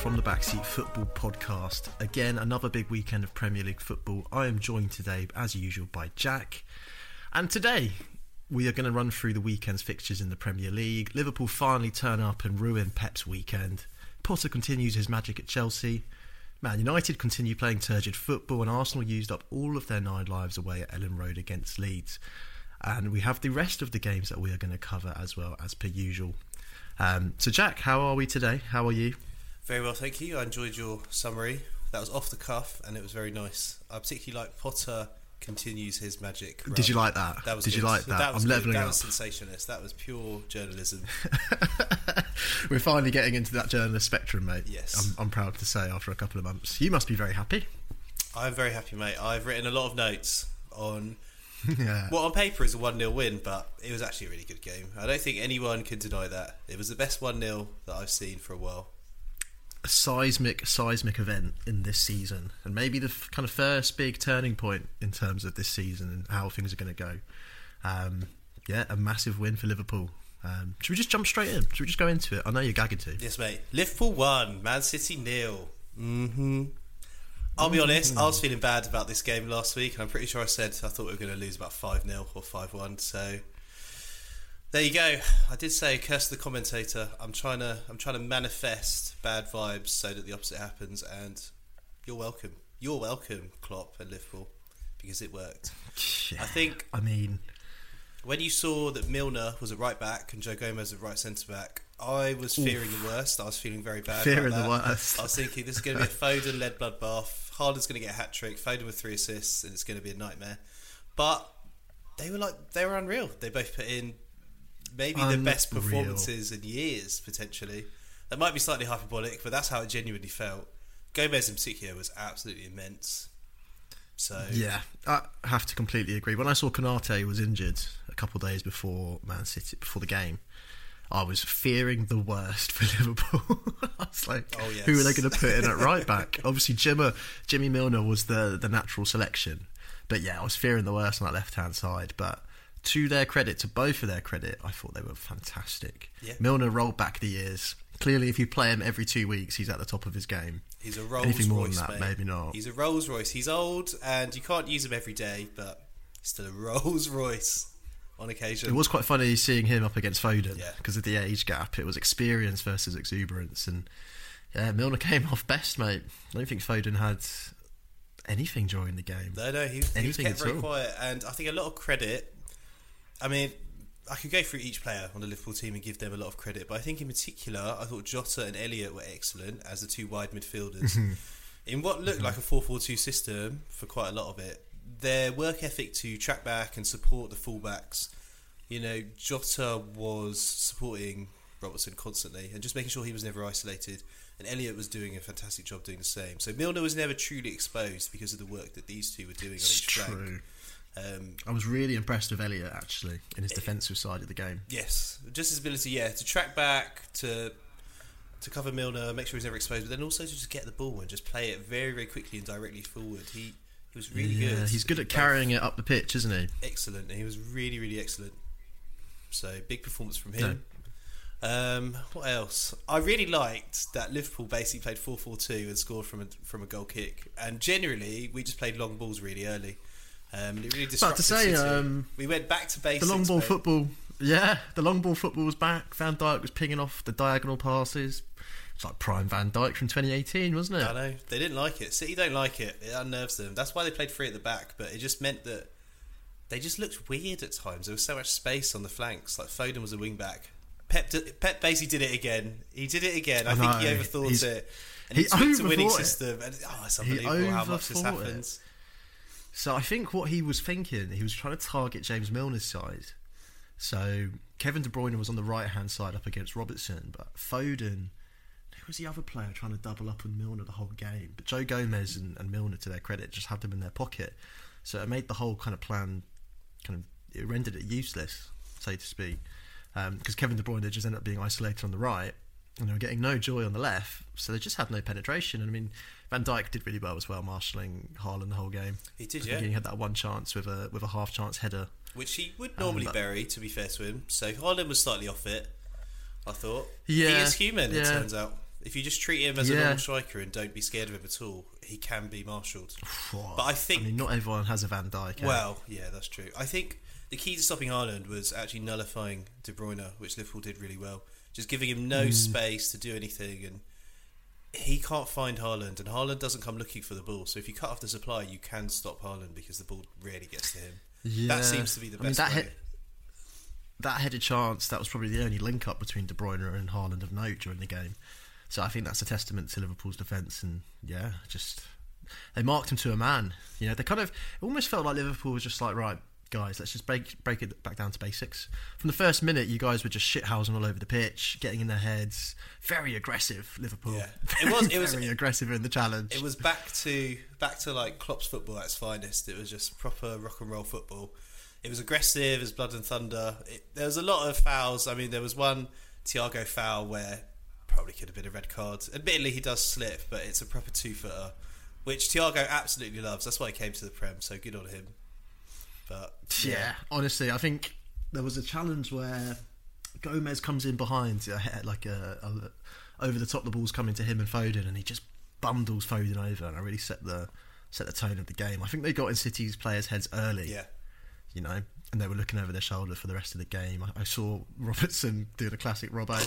from the Backseat Football Podcast. Again, another big weekend of Premier League football. I am joined today, as usual, by Jack. And today, we are going to run through the weekend's fixtures in the Premier League. Liverpool finally turn up and ruin Pep's weekend. Potter continues his magic at Chelsea. Man United continue playing turgid football, and Arsenal used up all of their nine lives away at Elland Road against Leeds. And we have the rest of the games that we are going to cover as well, as per usual. Um, so, Jack, how are we today? How are you? Very well, thank you. I enjoyed your summary. That was off the cuff and it was very nice. I particularly like Potter continues his magic. Did you like that? That was Did good. you like that? that was I'm good. leveling That up. was sensationalist. That was pure journalism. We're finally getting into that journalist spectrum, mate. Yes. I'm, I'm proud to say after a couple of months. You must be very happy. I'm very happy, mate. I've written a lot of notes on yeah. what on paper is a 1 0 win, but it was actually a really good game. I don't think anyone can deny that. It was the best 1 0 that I've seen for a while. A seismic, seismic event in this season, and maybe the f- kind of first big turning point in terms of this season and how things are going to go. Um, yeah, a massive win for Liverpool. Um, should we just jump straight in? Should we just go into it? I know you're gagging to. Yes, mate. Liverpool won, Man City nil. Mm-hmm. I'll be honest, I was feeling bad about this game last week, and I'm pretty sure I said I thought we were going to lose about 5 0 or 5 1. So there you go. I did say, curse the commentator. I'm trying to, I'm trying to manifest bad vibes so that the opposite happens, and you're welcome. You're welcome, Klopp and Liverpool, because it worked. Yeah, I think I mean, when you saw that Milner was at right back and Joe Gomez at right centre back, I was fearing the worst. I was feeling very bad. Fearing the worst. I was thinking this is going to be a Foden led bloodbath. Haaland's going to get a hat trick. Foden with three assists, and it's going to be a nightmare. But they were like they were unreal. They both put in maybe the best performances in years potentially. That might be slightly hyperbolic, but that's how it genuinely felt. Gomez in particular was absolutely immense. So yeah, I have to completely agree. When I saw Konaté was injured a couple of days before Man City before the game, I was fearing the worst for Liverpool. I was like, Oh, yes. who are they going to put in at right back? Obviously, Jimmer, Jimmy Milner was the the natural selection, but yeah, I was fearing the worst on that left hand side. But to their credit, to both of their credit, I thought they were fantastic. Yeah. Milner rolled back the years. Clearly, if you play him every two weeks, he's at the top of his game. He's a Rolls Anything more Royce, than that, mate. maybe not. He's a Rolls Royce. He's old, and you can't use him every day, but still a Rolls Royce on occasion. It was quite funny seeing him up against Foden Yeah. because of the age gap. It was experience versus exuberance, and yeah, Milner came off best, mate. I don't think Foden had anything during the game. No, no, he, he was Anything kept very all. quiet, and I think a lot of credit. I mean, I could go through each player on the Liverpool team and give them a lot of credit, but I think in particular, I thought Jota and Elliott were excellent as the two wide midfielders. in what looked like a 4-4-2 system for quite a lot of it, their work ethic to track back and support the fullbacks. You know, Jota was supporting Robertson constantly and just making sure he was never isolated. And Elliott was doing a fantastic job doing the same. So Milner was never truly exposed because of the work that these two were doing on It's each flank. Um, I was really impressed with Elliott actually in his defensive side of the game. yes, just his ability, yeah, to track back, to to cover Milner, make sure he's never exposed, but then also to just get the ball and just play it very, very quickly and directly forward. He he was really yeah, good. he's good at carrying it up the pitch, isn't he? excellent. He was really, really excellent. So big performance from him. Um, what else? I really liked that Liverpool basically played 4-4-2 and scored from a from a goal kick. And generally, we just played long balls really early. Um, it really About to say, um, we went back to basics. The long ball mate. football, yeah, the long ball football was back. Van Dijk was pinging off the diagonal passes. It's like prime Van Dijk from 2018, wasn't it? I know they didn't like it. City don't like it. It unnerves them. That's why they played three at the back. But it just meant that they just looked weird at times. There was so much space on the flanks. Like Foden was a wing back. Pep, did, Pep basically did it again. He did it again. I, I think he overthought He's- it. And he, he tweaked a winning it. system. And oh, it's He unbelievable how much this overthought it. So I think what he was thinking, he was trying to target James Milner's side. So Kevin De Bruyne was on the right hand side up against Robertson, but Foden, who was the other player trying to double up on Milner the whole game? But Joe Gomez and, and Milner, to their credit, just had them in their pocket. So it made the whole kind of plan kind of it rendered it useless, so to speak, um, because Kevin De Bruyne just ended up being isolated on the right. And they were getting no joy on the left, so they just had no penetration. And I mean, Van Dijk did really well as well, marshalling Haaland the whole game. He did, I yeah. he had that one chance with a with a half chance header. Which he would normally but- bury, to be fair to him. So Haaland was slightly off it. I thought. Yeah, he is human. It turns out. If you just treat him as a Yeah. normal striker and don't be scared of him at all, he can be marshalled. But I think I mean, not everyone has a Van Dijk. eh? Well, yeah, that's true. I think the key to stopping Haaland was actually nullifying De Bruyne, which Liverpool did really well. Just giving him no space to do anything, and he can't find Haaland, and Haaland doesn't come looking for the ball. So if you cut off the supply, you can stop Haaland because the ball rarely gets to him. yeah. That seems to be the I mean, best that way. hit- that headed chance, that was probably the only link up between De Bruyne and Haaland of note during the game. So I think that's a testament to Liverpool's defence, and yeah, just they marked him to a man. You know, they kind of it almost felt like Liverpool was just like, right, guys, let's just break break it back down to basics. From the first minute, you guys were just shithousing all over the pitch, getting in their heads, very aggressive. Liverpool, Yeah. It was- it was- very aggressive in the challenge. It was back to back to like Klopp's football at its finest. It was just proper rock and roll football. It was aggressive as blood and thunder. It, there was a lot of fouls. I mean, there was one Thiago foul where probably could have been a red card. Admittedly, he does slip, but it's a proper two footer, which Thiago absolutely loves. That's why he came to the Prem. So good on him. But Yeah, honestly, I think there was a challenge where Gomez comes in behind, like a, a over the top. The ball's coming to him and Foden, and he just bundles Foden over, and I really set the set the tone of the game. I think they got in City's players' heads early, yeah, you know, and they were looking over their shoulder for the rest of the game. I, I saw Robertson do the classic Robbo,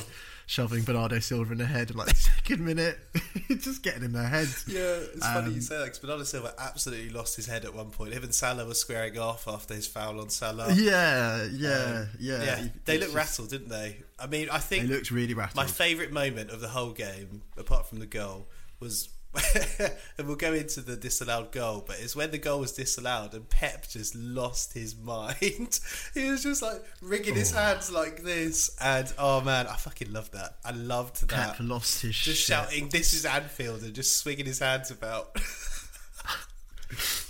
shoving Bernardo Silva in the head in like the second minute, just getting in their heads. Yeah, it's funny Um, you say that because Bernardo Silva absolutely lost his head at one point. Him and Salah were squaring off after his foul on Salah. Yeah, yeah, Um, yeah. yeah. They looked just- rattled, didn't they? I mean, I think They looked really rattled. my favourite moment of the whole game, apart from the goal, was. and we'll go into the disallowed goal, but it's when the goal was disallowed and Pep just lost his mind. he was just like wringing his hands like this, and oh man, I fucking loved that. I loved that. Pep lost his just shit. shouting, "This is Anfield," and just swinging his hands about.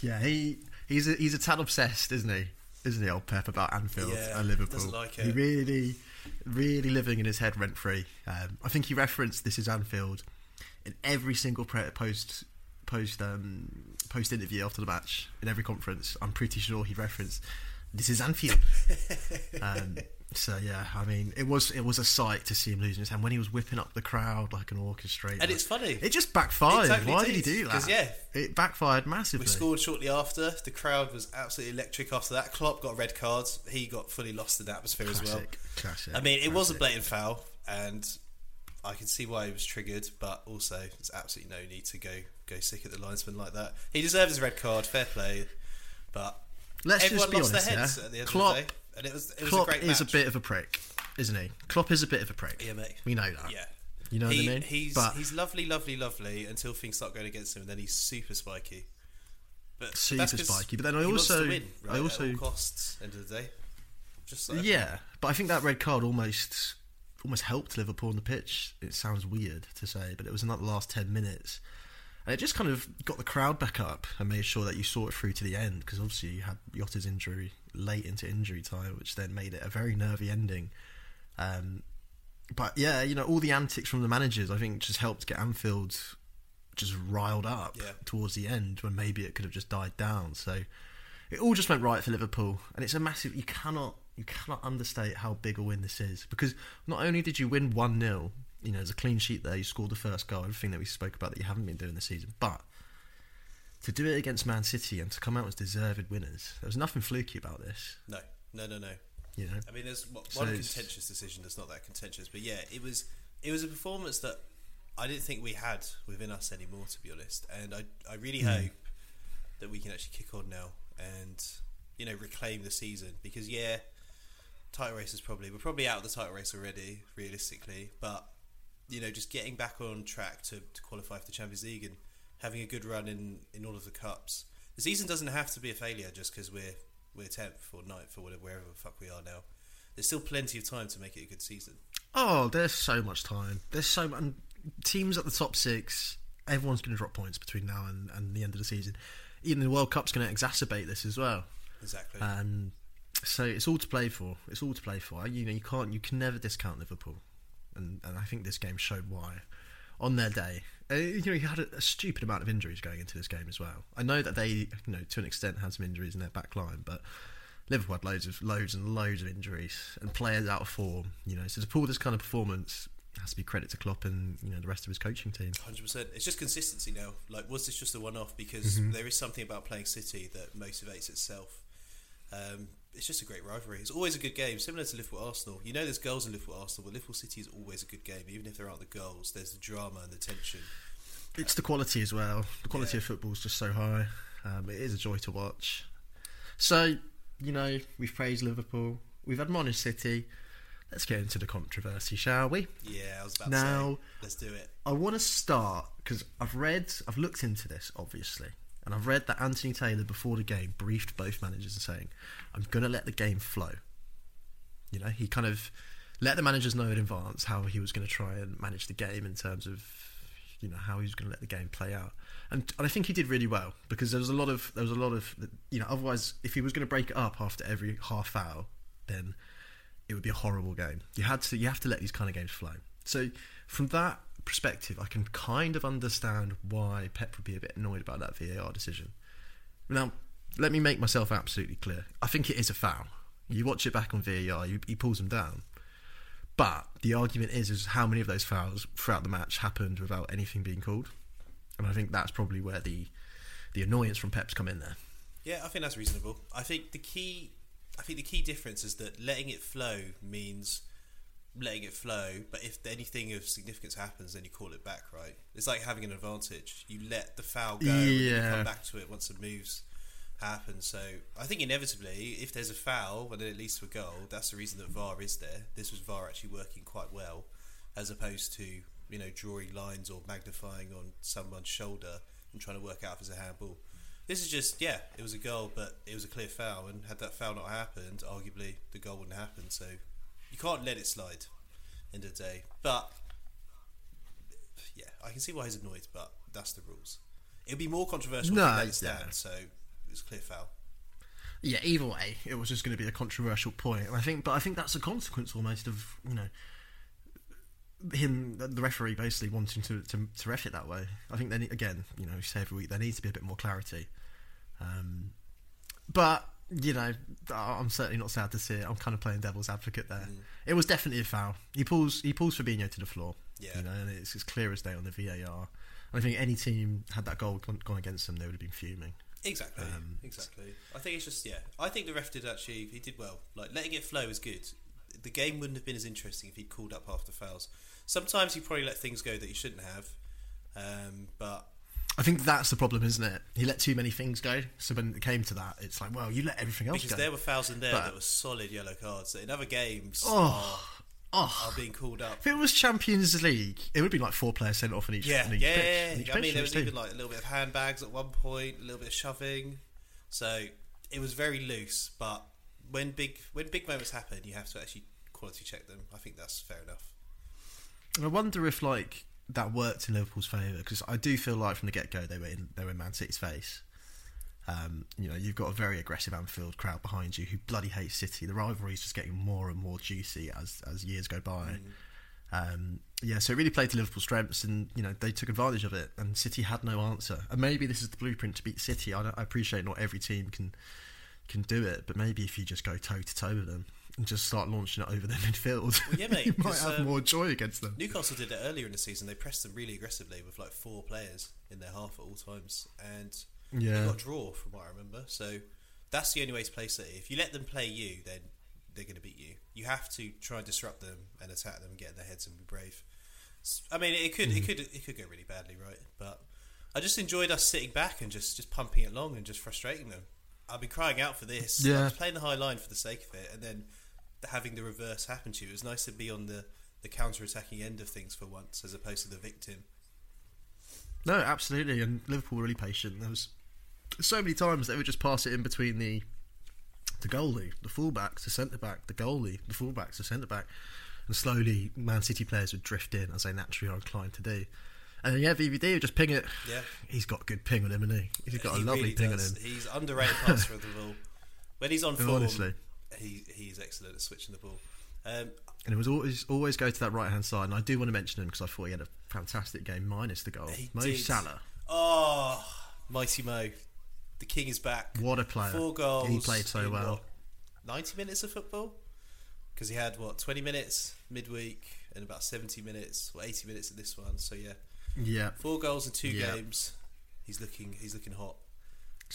Yeah, he he's a, he's a tad obsessed, isn't he? Isn't he, old Pep, about Anfield Yeah, and Liverpool? like He really, really living in his head rent free. Um, I think he referenced "This is Anfield" in every single pre- post post um, post interview after the match in every conference. I'm pretty sure he referenced "This is Anfield." um, so yeah, I mean, it was it was a sight to see him losing his hand when he was whipping up the crowd like an orchestrator. And it's funny. It just backfired. It totally Why did, did, he do that? yeah. it backfired massively. We scored shortly after. The crowd was absolutely electric after that. Klopp got red cards. He got fully lost in the atmosphere as well. Classic, classic. I mean, it was a blatant foul, and I can see why he was triggered. But also, there's absolutely no need to go go sick at the linesman like that. He deserved his red card. Fair play, but Let's everyone just be lost honest, their heads yeah? at the end Klopp, the and it was it was Klopp a is a bit of a prick, isn't he? Klopp is a bit of a prick. Yeah, mate. We know that. Yeah. You know he, what I mean? He's But- he's lovely, lovely, lovely until things start going against him, and then he's super spiky. But Super spiky, but then I he wants to also- win, I also- at all costs. End of the day, just like, Yeah, but I think that red card almost almost helped Liverpool on the pitch. It sounds weird to say, but it was in that last ten minutes, and it just kind of got the crowd back up and made sure that you saw it through to the end because obviously you had Jota's injury late into injury time, which then made it a very nervy ending. Um, but yeah, you know all the antics from the managers, I think, just helped get Anfield just riled up Yeah. towards the end when maybe it could have just died down. So it all just went right for Liverpool, and it's a massive. You cannot you cannot understate how big a win this is because not only did you win one 0 you know, there's a clean sheet there. You scored the first goal, everything that we spoke about that you haven't been doing this season, but to do it against Man City and to come out as deserved winners, there was nothing fluky about this. No, no, no, no. You know, I mean, there's one So contentious decision that's not that contentious, but yeah, it was it was a performance that I didn't think we had within us anymore, to be honest. And I I really Hmm. hope that we can actually kick on now and you know reclaim the season because yeah, title races probably we're probably out of the title race already, realistically, but you know just getting back on track to, to qualify for the Champions League and having a good run in in all of the cups. The season doesn't have to be a failure just because we're we're tenth or 9th or whatever wherever the fuck we are now. There's still plenty of time to make it a good season. oh, there's so much time. There's so much. Teams at the top six, everyone's going to drop points between now and, and the end of the season. Even the World Cup's going to exacerbate this as well. Exactly. Um, so it's all to play for. It's all to play for. You know, you can't, you can never discount Liverpool, and and I think this game showed why. On their day, uh, you know, you had a, a stupid amount of injuries going into this game as well. I know that they, you know, to an extent had some injuries in their back line, but Liverpool had loads of loads and loads of injuries and players out of form. You know, so to pull this kind of performance has to be credit to Klopp and you know the rest of his coaching team. Hundred percent. It's just consistency now. Like, was this just a one-off? Because Mm-hmm. there is something about playing City that motivates itself. Um, it's just a great rivalry. It's always a good game, similar to Liverpool Arsenal. You know, there's goals in Liverpool Arsenal, but Liverpool City is always a good game, even if there aren't the goals. There's the drama and the tension. It's the quality as well. The quality Yeah. of football is just so high. Um, it is a joy to watch. So you know we've praised Liverpool, we've admonished City. Let's get into the controversy, shall we? Yeah, I was about Now- to say, let's do it. I want to start because I've read, I've looked into this obviously, and I've read that Anthony Taylor before the game briefed both managers and saying, "I'm going to let the game flow." You know, he kind of let the managers know in advance how he was going to try and manage the game in terms of, you know, how he was going to let the game play out, and, and I think he did really well because there was a lot of there was a lot of you know otherwise if he was going to break it up after every half foul, then it would be a horrible game. You had to you have to let these kind of games flow. So from that perspective, I can kind of understand why Pep would be a bit annoyed about that VAR decision. Now, let me make myself absolutely clear. I think it is a foul. You watch it back on VAR, you, he pulls him down. But the argument is, is how many of those fouls throughout the match happened without anything being called, and I think that's probably where the the annoyance from Pep's come in there. Yeah, I think that's reasonable. I think the key, I think the key difference is that letting it flow means letting it flow. But if anything of significance happens, then you call it back, right? It's like having an advantage. You let the foul go, and you Yeah. come back to it once the moves happen. So I think inevitably, if there's a foul and then it leads to a goal, that's the reason that VAR is there. This was VAR actually working quite well, as opposed to you know drawing lines or magnifying on someone's shoulder and trying to work out if it's a handball. This is just yeah, it was a goal, but it was a clear foul, and had that foul not happened, arguably the goal wouldn't happen. So you can't let it slide. End of the day, but yeah, I can see why he's annoyed, but that's the rules. It'd be more controversial No, if he let it stand. yeah. So it's clear foul. Yeah, either way, it was just going to be a controversial point. And I think, but I think that's a consequence almost of you know him, the referee, basically wanting to to, to ref it that way. I think then again, you know, we say every week there needs to be a bit more clarity. Um, but you know, I'm certainly not sad to see it. I'm kind of playing devil's advocate there. It was definitely a foul. He pulls he pulls Fabinho to the floor. Yeah. you know, and it's as clear as day on the VAR. I think any team had that goal gone, gone against them, they would have been fuming. Exactly. Um, exactly. I think it's just yeah. I think the ref did actually. He did well. Like letting it flow is good. The game wouldn't have been as interesting if he'd called up half the fouls. Sometimes he probably let things go that he shouldn't have. Um, but I think that's the problem, isn't it? He let too many things go. So when it came to that, it's like, well, you let everything else go. because go. there were in there But- that were solid yellow cards that in other games Oh, are, oh. are being called up. If it was Champions League, it would be like four players sent off in each. Yeah, in each yeah, pitch, yeah. each I mean, there was even like a little bit of handbags at one point, a little bit of shoving. So it was very loose. But when big when big moments happen, you have to actually quality check them. I think that's fair enough. And I wonder if like that worked in Liverpool's favour because I do feel like from the get go they were in they were in Man City's face. Um, you know, you've got a very aggressive Anfield crowd behind you who bloody hates City. The rivalry is just getting more and more juicy as as years go by. Um, yeah, so it really played to Liverpool's strengths, and you know they took advantage of it. And City had no answer. And maybe this is the blueprint to beat City. I, don't, I appreciate not every team can can do it, but maybe if you just go toe to toe with them and just start launching it over their midfield, Well, yeah, mate, you might have um, more joy against them. Newcastle did it earlier in the season. They pressed them really aggressively with like four players in their half at all times, and Yeah. they got a draw from what I remember. So that's the only way to play City. If you let them play you, then they're going to beat you. You have to try and disrupt them and attack them and get in their heads and be brave. I mean, it could it could it could go really badly, right? But I just enjoyed us sitting back and just just pumping it along and just frustrating them. I've been crying out for this. Yeah. I was playing the high line for the sake of it, and then having the reverse happen to you. It was nice to be on the the counter attacking end of things for once, as opposed to the victim. No, absolutely. And Liverpool were really patient. There was so many times they would just pass it in between the the goalie, the fullback, the centre back, the goalie, the fullback, the centre back, and slowly Man City players would drift in as they naturally are inclined to do. And yeah, VVD would just ping it. Yeah. He's got a good ping on him, hasn't he? He's got a He lovely really ping does. on him. He's underrated passer of the ball. When he's on form, Honestly. He he's excellent at switching the ball. Um, And it was always always go to that right hand side. And I do want to mention him because I thought he had a fantastic game minus the goal. Mo did. Salah, Oh, mighty Mo, the king is back. what a player! Four goals. He played so well. what, Ninety minutes of football. because he had what twenty minutes midweek and about seventy minutes or eighty minutes in this one. So yeah, Yeah, four goals in two Yeah. games. He's looking he's looking hot.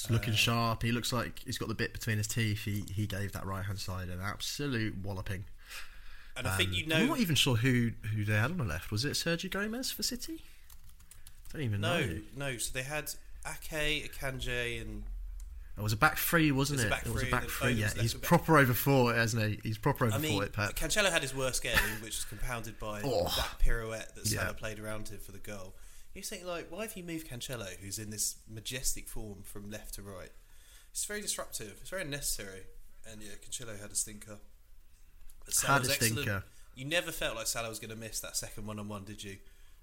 He's looking uh, sharp. He looks like he's got the bit between his teeth. He he gave that right hand side an absolute walloping. And I think you um, know. I'm not even sure who who they had on the left. Was it Sergio Gomez for City? Don't even no know. no. no. So they had Ake, Akanji, and It was a back three, wasn't It it? was a back it three, back and three. Foden Yeah, he's proper over four, hasn't he? He's proper over I mean, four at Pep. Cancelo had his worst game, which was compounded by Oh. that pirouette that Salah Yeah. played around him for the goal. You think like, why have you moved Cancelo, who's in this majestic form from left to right? It's very disruptive. It's very unnecessary. And yeah, Cancelo had a stinker. But Salah Had was a excellent. stinker. You never felt like Salah was going to miss that second one-on-one, did you? I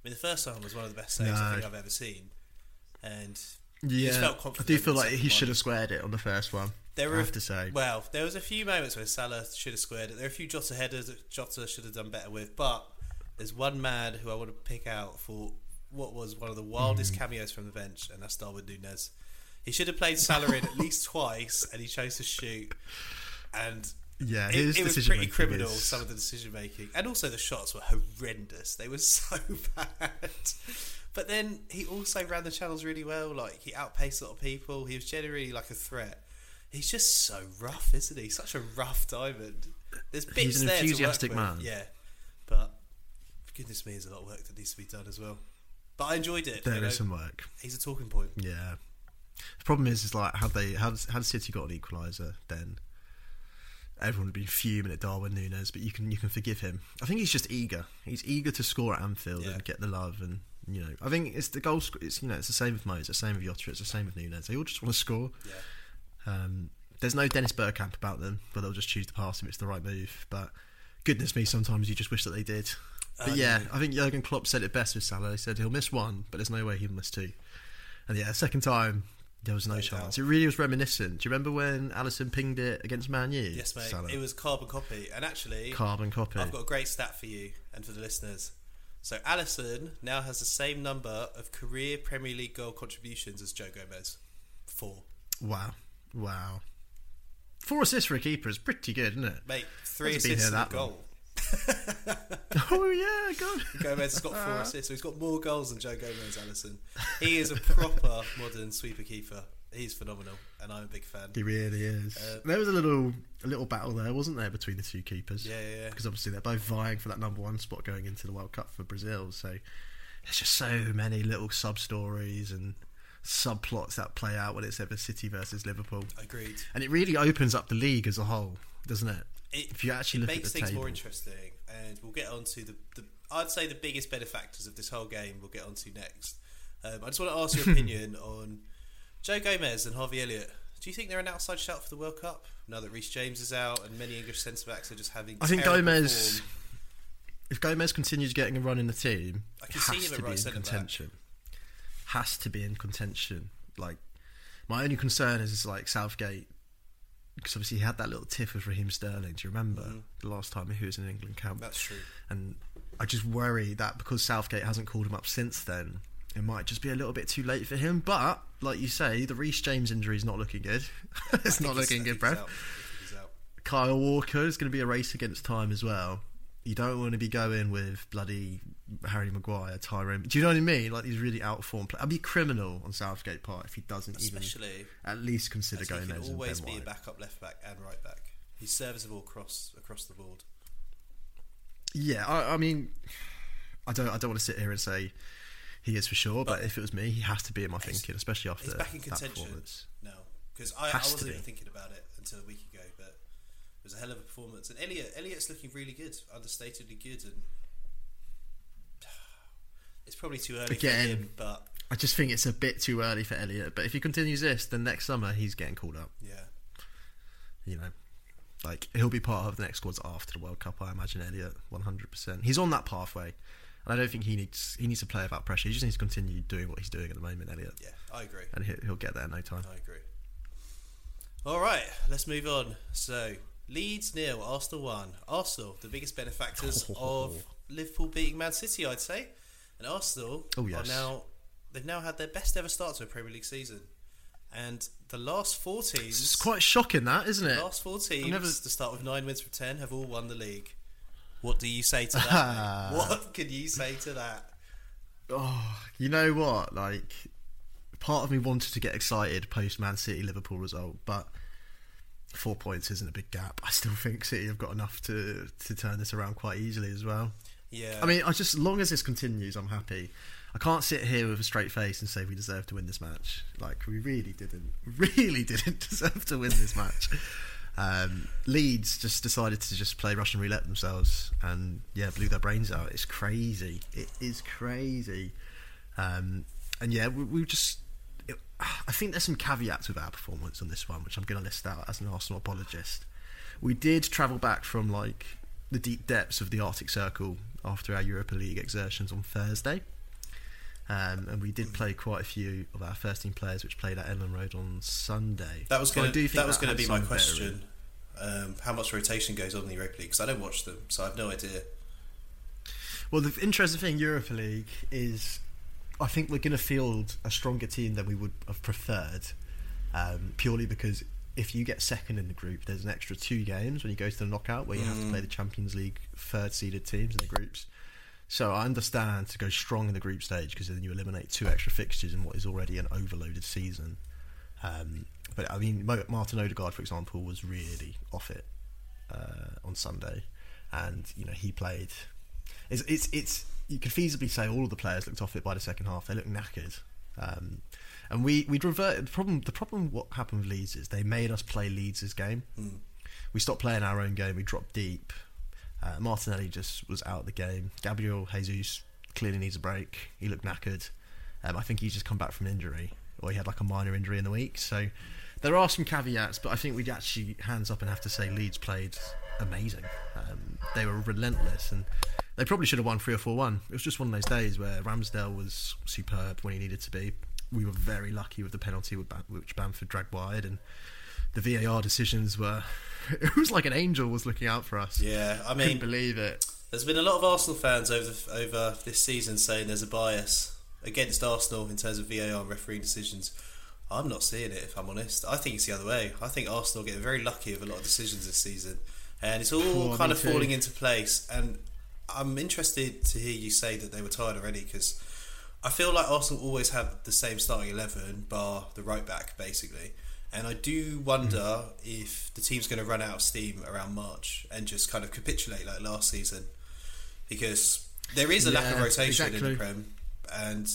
mean, the first one was one of the best saves I think I've ever seen. And Yeah, just felt I do feel like he should have squared it on the first one. There I have to say. Well, there was a few moments where Salah should have squared it. There are a few Jota headers that Jota should have done better with, but there's one man who I want to pick out for what was one of the wildest Mm. cameos from the bench, and that's Darwin Nunez. He should have played Salah in at least twice, and he chose to shoot. And Yeah, it, it was pretty criminal, is- some of the decision making. And also the shots were horrendous. They were so bad. But then he also ran the channels really well. Like he outpaced a lot of people. He was generally like a threat. He's just so rough, isn't he? Such a rough diamond. There's bits He's an there to work enthusiastic with. man. Yeah, but goodness me, there's a lot of work that needs to be done as well. But I enjoyed it. There you know. is some work. He's a talking point. Yeah. The problem is, is like had they had had City got an equaliser, then everyone would be fuming at Darwin Nunez. But you can you can forgive him. I think he's just eager. He's eager to score at Anfield Yeah. and get the love. And you know, I think it's the goal. sc- It's you know, it's the same with Mo. It's the same with Jota. It's the same with Nunez. They all just want to score. Yeah. Um, there's no Dennis Bergkamp about them, but they'll just choose to pass if it's the right move. But goodness me, sometimes you just wish that they did. But Uh, yeah. I think Jurgen Klopp said it best with Salah. He said he'll miss one, but there's no way he'll miss two. And yeah, second time there was no No chance. doubt. It really was reminiscent. Do you remember when Alisson pinged it against Man U? Yes, mate. Salah? It was carbon copy. And actually, carbon copy. I've got a great stat for you and for the listeners. So Alisson now has the same number of career Premier League goal contributions as Joe Gomez. Four. Wow, wow. Four assists for a keeper is pretty good, isn't it? Mate, three assists and a long. oh yeah, God. Gomez has got four assists, so he's got more goals than Joe Gomez, Alisson. He is a proper modern sweeper keeper. He's phenomenal, and I'm a big fan. He really is. Uh, there was a little a little battle there, wasn't there, between the two keepers? Yeah, yeah, yeah. Because obviously they're both vying for that number one spot going into the World Cup for Brazil. So there's just so many little sub stories and subplots that play out when it's ever City versus Liverpool, Agreed. and it really opens up the league as a whole, doesn't it? It, If you actually look at makes things table. more interesting, and we'll get on to the, the. I'd say the biggest benefactors of this whole game. We'll get on to next. Um, I just want to ask your opinion on Joe Gomez and Harvey Elliott. Do you think they're an outside shout for the World Cup now that Reece James is out and many English centre backs are just having? I think Gomez. form? If Gomez continues getting a run in the team, I can has to be right in centre back. contention. Has to be in contention. Like my only concern is like Southgate, because obviously he had that little tiff with Raheem Sterling. Do you remember Mhm. the last time he was in England camp? That's true. And I just worry that because Southgate hasn't called him up since then, it might just be a little bit too late for him. But like you say, the Reece James injury is not looking good. it's not looking good, I think bro. he's out. I think he's out. Kyle Walker is going to be a race against time as well. You don't want to be going with bloody Harry Maguire, Tyrone. Do you know what I mean? Like these really out of form. Play- I'd be criminal on Southgate part if he doesn't even at least consider going as he can always be a backup left back and right back. He's serviceable across across the board. Yeah, I, I mean, I don't. I don't want to sit here and say he is for sure, but, But- if it was me, he has to be in my thinking, especially after He's back in that contention. performance. No, because I, I wasn't even thinking about it until a week ago. But was a hell of a performance, and Elliott Elliott's looking really good, understatedly good, and it's probably too early Again. for him. But I just think it's a bit too early for Elliott. But if he continues this, then next summer he's getting called up. yeah, you know, like he'll be part of the next squads after the World Cup. I imagine Elliott, one hundred percent. He's on that pathway, and I don't think he needs he needs to play without pressure. He just needs to continue doing what he's doing at the moment, Elliott, yeah, I agree. and he'll, he'll get there in no time. I agree. All right, let's move on. So Leeds nil, Arsenal one. Arsenal, the biggest benefactors of Liverpool beating Man City, I'd say. And Arsenal Oh, yes. are now they've now had their best ever start to a Premier League season. And the last four teams, It's quite shocking, that isn't it? the last four teams never- to start with nine wins from ten have all won the league. What do you say to that? what can you say to that? Oh, you know what? Like, part of me wanted to get excited post Man City Liverpool result, but four points isn't a big gap. I still think City have got enough to to turn this around quite easily as well. Yeah, I mean, I just as long as this continues, I'm happy. I can't sit here with a straight face and say we deserve to win this match. Like we really didn't, really didn't deserve to win this match. Um, Leeds just decided to just play Russian roulette themselves and yeah, blew their brains out. It's crazy. It is crazy. Um, and yeah, we, we just. I think there's some caveats with our performance on this one, which I'm going to list out as an Arsenal apologist. We did travel back from like the deep depths of the Arctic Circle after our Europa League exertions on Thursday. Um, and we did play quite a few of our first team players, which played at Elland Road on Sunday. that was going to that was going to be my question. Um, how much rotation goes on in the Europa League? Because I don't watch them, so I have no idea. Well, the interesting thing Europa League is, I think we're going to field a stronger team than we would have preferred, um, purely because if you get second in the group, there's an extra two games when you go to the knockout where you have to play the Champions League third seeded teams in the groups. So I understand to go strong in the group stage because then you eliminate two extra fixtures in what is already an overloaded season. Um, but I mean, Martin Odegaard, for example, was really off it uh, on Sunday, and you know he played. It's, it's it's you could feasibly say all of the players looked off it by the second half. They looked knackered, um, and we we'd reverted. The problem the problem what happened with Leeds is they made us play Leeds' game. We stopped playing our own game. We dropped deep. Uh, Martinelli just was out of the game. Gabriel Jesus clearly needs a break. He looked knackered. Um, I think he's just come back from injury, or he had like a minor injury in the week. So there are some caveats, but I think we'd actually hands up and have to say Leeds played amazing. Um, they were relentless, and they probably should have won three or four one. It was just one of those days where Ramsdale was superb when he needed to be. We were very lucky with the penalty which Bamford dragged wide, and the VAR decisions were. It was like an angel was looking out for us. Yeah, I Couldn't mean, believe it. There's been a lot of Arsenal fans over over this season saying there's a bias against Arsenal in terms of VAR refereeing decisions. I'm not seeing it, if I'm honest. I think it's the other way. I think Arsenal get very lucky with a lot of decisions this season, and it's all Oh, kind of too. falling into place. And I'm interested to hear you say that they were tired already because I feel like Arsenal always have the same starting eleven, bar the right back, basically. And I do wonder Mm. if the team's going to run out of steam around March and just kind of capitulate like last season, because there is a lack of Yeah, rotation in the Prem, and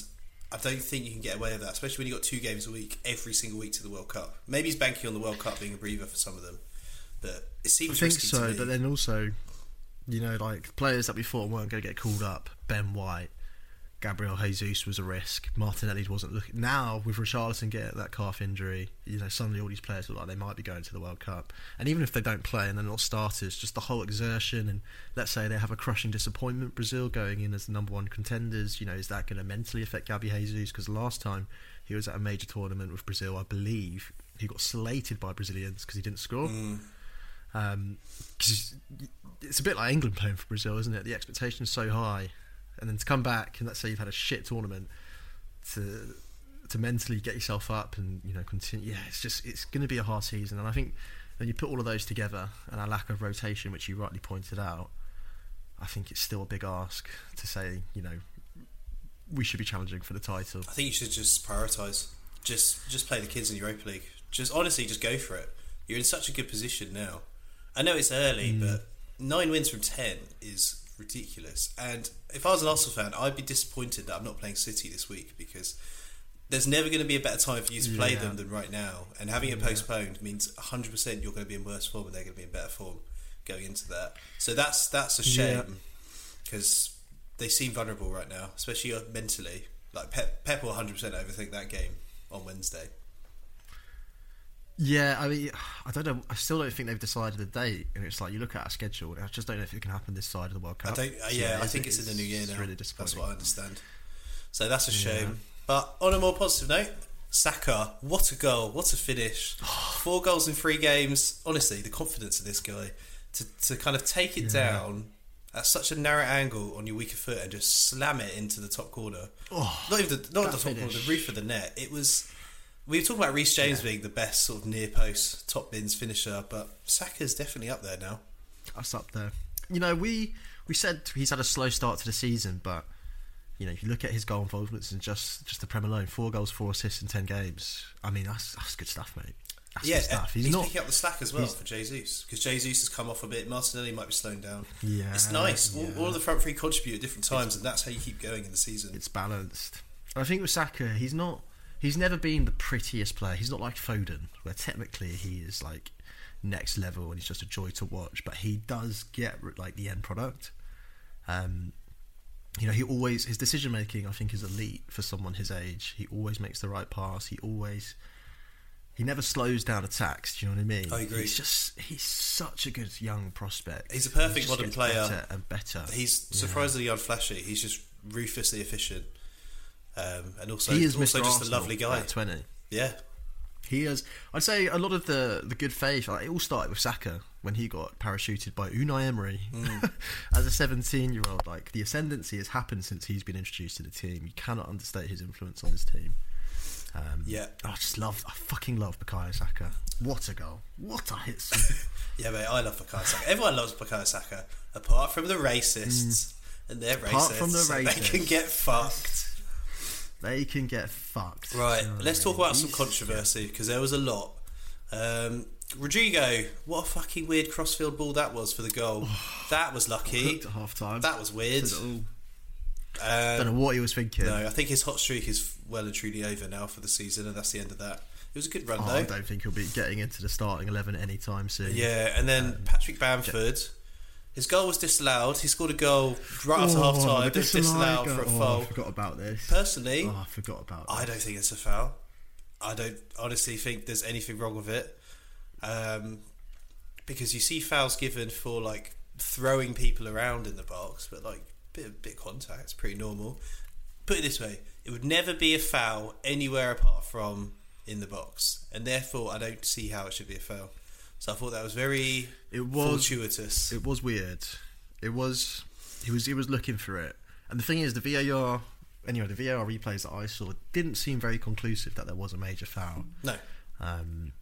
I don't think you can get away with that, especially when you have got two games a week every single week to the World Cup. Maybe he's banking on the World Cup being a breather for some of them, but it I seems think risky so, to me. but then also, you know, like players that we thought weren't going to get called up, Ben White, Gabriel Jesus was a risk. Martinelli wasn't looking. Now with Richarlison getting that calf injury, you know, suddenly all these players look like they might be going to the World Cup. And even if they don't play and they're not starters, just the whole exertion and let's say they have a crushing disappointment, Brazil going in as the number one contenders. You know, is that going to mentally affect Gabi Jesus? Because last time he was at a major tournament with Brazil, I believe he got slated by Brazilians because he didn't score. Mm. Um it's a bit like England playing for Brazil, isn't it? The expectation's so high, and then to come back and let's say you've had a shit tournament, to to mentally get yourself up and you know continue. Yeah, it's just it's going to be a hard season, and I think when you put all of those together and our lack of rotation, which you rightly pointed out, I think it's still a big ask to say you know we should be challenging for the title. I think you should just prioritise. Just just play the kids in the Europa League. Just honestly, just go for it. You're in such a good position now. I know it's early, Mm. but nine wins from ten is ridiculous. And if I was an Arsenal fan, I'd be disappointed that I'm not playing City this week because there's never going to be a better time for you to play Yeah. them than right now. And having it Yeah. postponed means 100% you're going to be in worse form and they're going to be in better form going into that. So that's that's a shame because they seem vulnerable right now, especially uh, mentally. Like Pep, Pep will 100% overthink that game on Wednesday. Yeah, I mean, I don't know. I still don't think they've decided the date, and it's like you look at our schedule. and I just don't know if it can happen this side of the World I Cup. don't. Uh, So, yeah, I think it's, in the new year it's now. Really That's what I understand. So that's a Yeah. shame. But on a more positive note, Saka, what a goal! What a finish! Four goals in three games. Honestly, the confidence of this guy to to kind of take it Yeah. down at such a narrow angle on your weaker foot and just slam it into the top corner. Oh, Not even the, not the top corner, the roof of the net. It was We talk about Reece James being the best sort of near post top bins finisher, but Saka's definitely up there now. Us up there. You know, we we said he's had a slow start to the season, but you know, if you look at his goal involvements and just just the Prem alone, four goals, four assists in ten games. I mean, that's that's good stuff, mate. That's yeah, good stuff. he's, He's, not. picking up the slack as well for Jesus because Jesus has come off a bit. Martinelli might be slowing down. Yeah, it's nice. All, yeah. all of the front three contribute at different times, and that's how you keep going in the season. It's balanced. And I think with Saka, he's not. He's never been the prettiest player. He's not like Foden, where technically he is like next level and he's just a joy to watch. But he does get like the end product. Um, you know, he always his decision making. I think is elite for someone his age. He always makes the right pass. He always. He never slows down attacks. Do you know what I mean? I agree. He's just he's such a good young prospect. He's a perfect He modern player. better and better. He's Yeah. surprisingly unflashy. He's just ruthlessly efficient, um, and also he is also Mr. just Arsenal a lovely guy. at twenty. Yeah, He is. I'd say a lot of the the good faith. Like, it all started with Saka when he got parachuted by Unai Emery Mm. as a 17 year old. Like the ascendancy has happened since he's been introduced to the team. You cannot understate his influence on this team. Um, Yeah. I just love. I fucking love Bukayo Saka. What a goal! What a hit! yeah, mate. I love Bukayo Saka. Everyone loves Bukayo Saka, apart from the racists. And they're racist. Mm. Apart from the so they can get fucked. They can get fucked. Right, let's talk about some controversy because there was a lot. Um, Rodrigo, what a fucking weird crossfield ball that was for the goal. that was lucky. Half time. That was weird. Don't Um, know what he was thinking. no, I think his hot streak is well and truly over now for the season, and that's the end of that. It was a good run Oh, though. I don't think he'll be getting into the starting eleven anytime soon. Yeah, and then Um, Patrick Bamford, his goal was disallowed. He scored a goal right after half time. the It was disallowed for a oh, foul. I forgot about this. Personally, Oh, I forgot about. I don't think it's a foul. I don't honestly think there's anything wrong with it. Um, because you see fouls given for like throwing people around in the box, but like bit bit contact, it's pretty normal. Put it this way, it would never be a foul anywhere apart from in the box, and therefore I don't see how it should be a foul. So I thought that was very It was. fortuitous. It was weird. It was. He was. He was looking for it. And the thing is, the VAR. Anyway, the VAR replays that I saw didn't seem very conclusive that there was a major foul. no, Um,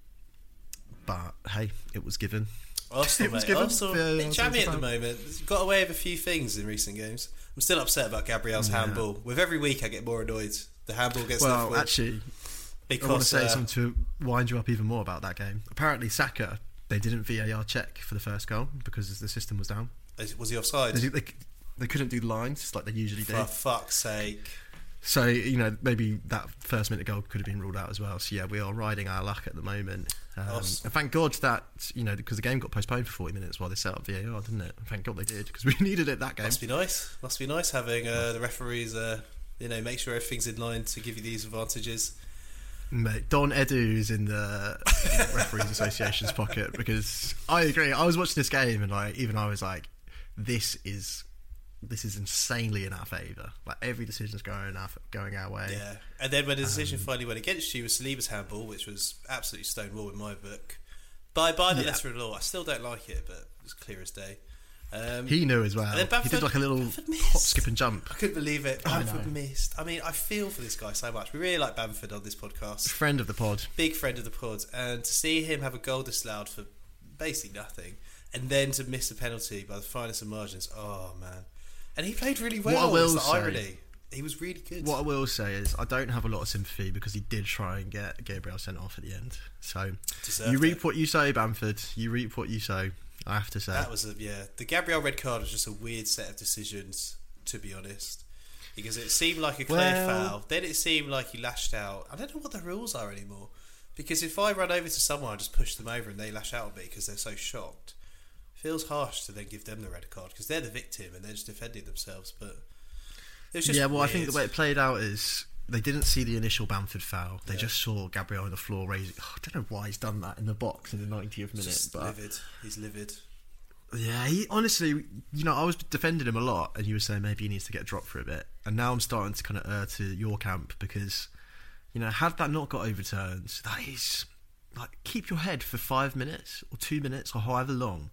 but hey, it was given. Arsenal, It was mate. given Arsenal, fair bit jammy at the moment. Got away with a few things in recent games. I'm still upset about Gabriel's Yeah. handball. With every week, I get more annoyed. The handball gets well, actually, because I want to say uh, something to wind you up even more about that game. Apparently, Saka they didn't VAR check for the first goal because the system was down. was he offside? They, they, they couldn't do lines like they usually do. For fuck's sake! So you know maybe that first minute goal could have been ruled out as well. So yeah, we are riding our luck at the moment. Um, Awesome. and thank God that you know because the game got postponed for forty minutes while they set up VAR, didn't it? Thank God they did because we needed it that game. Must be nice. Must be nice having uh, the referees, uh, you know, make sure everything's in line to give you these advantages. Mate, Don Edu is in the referees association's pocket because I agree. I was watching this game and like even I was like, this is this is insanely in our favour. Like every decision's going our going our way. Yeah, and then when the Um, decision finally went against you was Saliba's handball, which was absolutely stonewall in my book. By by the Yeah. letter of the law, I still don't like it, but it's clear as day. Um, He knew as well. Then he did like a little Bamford hop, skip, and jump. I couldn't believe it. I Bamford know. missed. I mean, I feel for this guy so much. We really like Bamford on this podcast. Friend of the pod. Big friend of the pod. And to see him have a goal disallowed for basically nothing, and then to miss a penalty by the finest of margins, oh man. And he played really What I well. will say- irony. He was really good. What I will say is I don't have a lot of sympathy because he did try and get Gabriel sent off at the end. So Deserved you reap it. what you sow, Bamford. You reap what you sow. I have to say. That was a yeah. The Gabriel red card was just a weird set of decisions, to be honest. Because it seemed like a clear Well- foul. Then it seemed like he lashed out. I don't know what the rules are anymore. Because if I run over to someone I just push them over and they lash out at me because they're so shocked, feels harsh to then give them the red card because they're the victim and they're just defending themselves. But it was just yeah, well, I think the way it played out is they didn't see the initial Bamford foul. They Yeah. just saw Gabriel on the floor raising. I don't know why he's done that in the box in the 90th minute, just but livid. He's livid. yeah, he honestly, you know, I was defending him a lot, and you were saying maybe he needs to get dropped for a bit, and now I'm starting to kind of err to your camp because, you know, had that not got overturned, that is like keep your head for five minutes or two minutes or however long.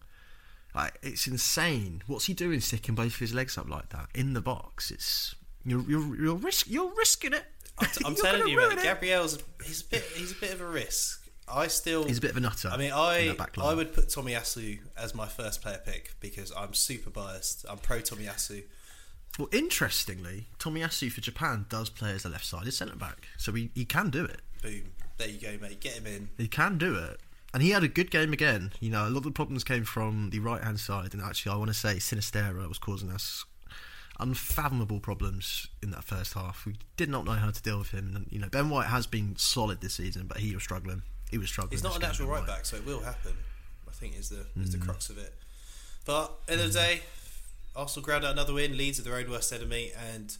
Like it's insane. What's he doing, sticking both of his legs up like that in the box? It's you're you're you're risk you're risking it. I'm, t- I'm You're telling you, mate. Gabriel's he's a bit he's a bit of a risk. I still He's a bit of a nutter. I mean, I that back line. I would put Tommy Tomiyasu as my first player pick because I'm super biased. I'm pro Tommy Tomiyasu. Well, interestingly, Tommy Tomiyasu for Japan does play as a left-sided centre back, so he, he can do it. Boom, there you go, mate. Get him in. He can do it, and he had a good game again. You know, a lot of the problems came from the right-hand side, and actually, I want to say Sinisterra was causing us unfathomable problems in that first half. We did not know how to deal with him. And you know, Ben White has been solid this season, but he was struggling. He was struggling. He's not a natural right back, so it will happen. I think is the is Mm. the crux of it. But end of the day, Arsenal ground out another win. Leeds are their own worst enemy, and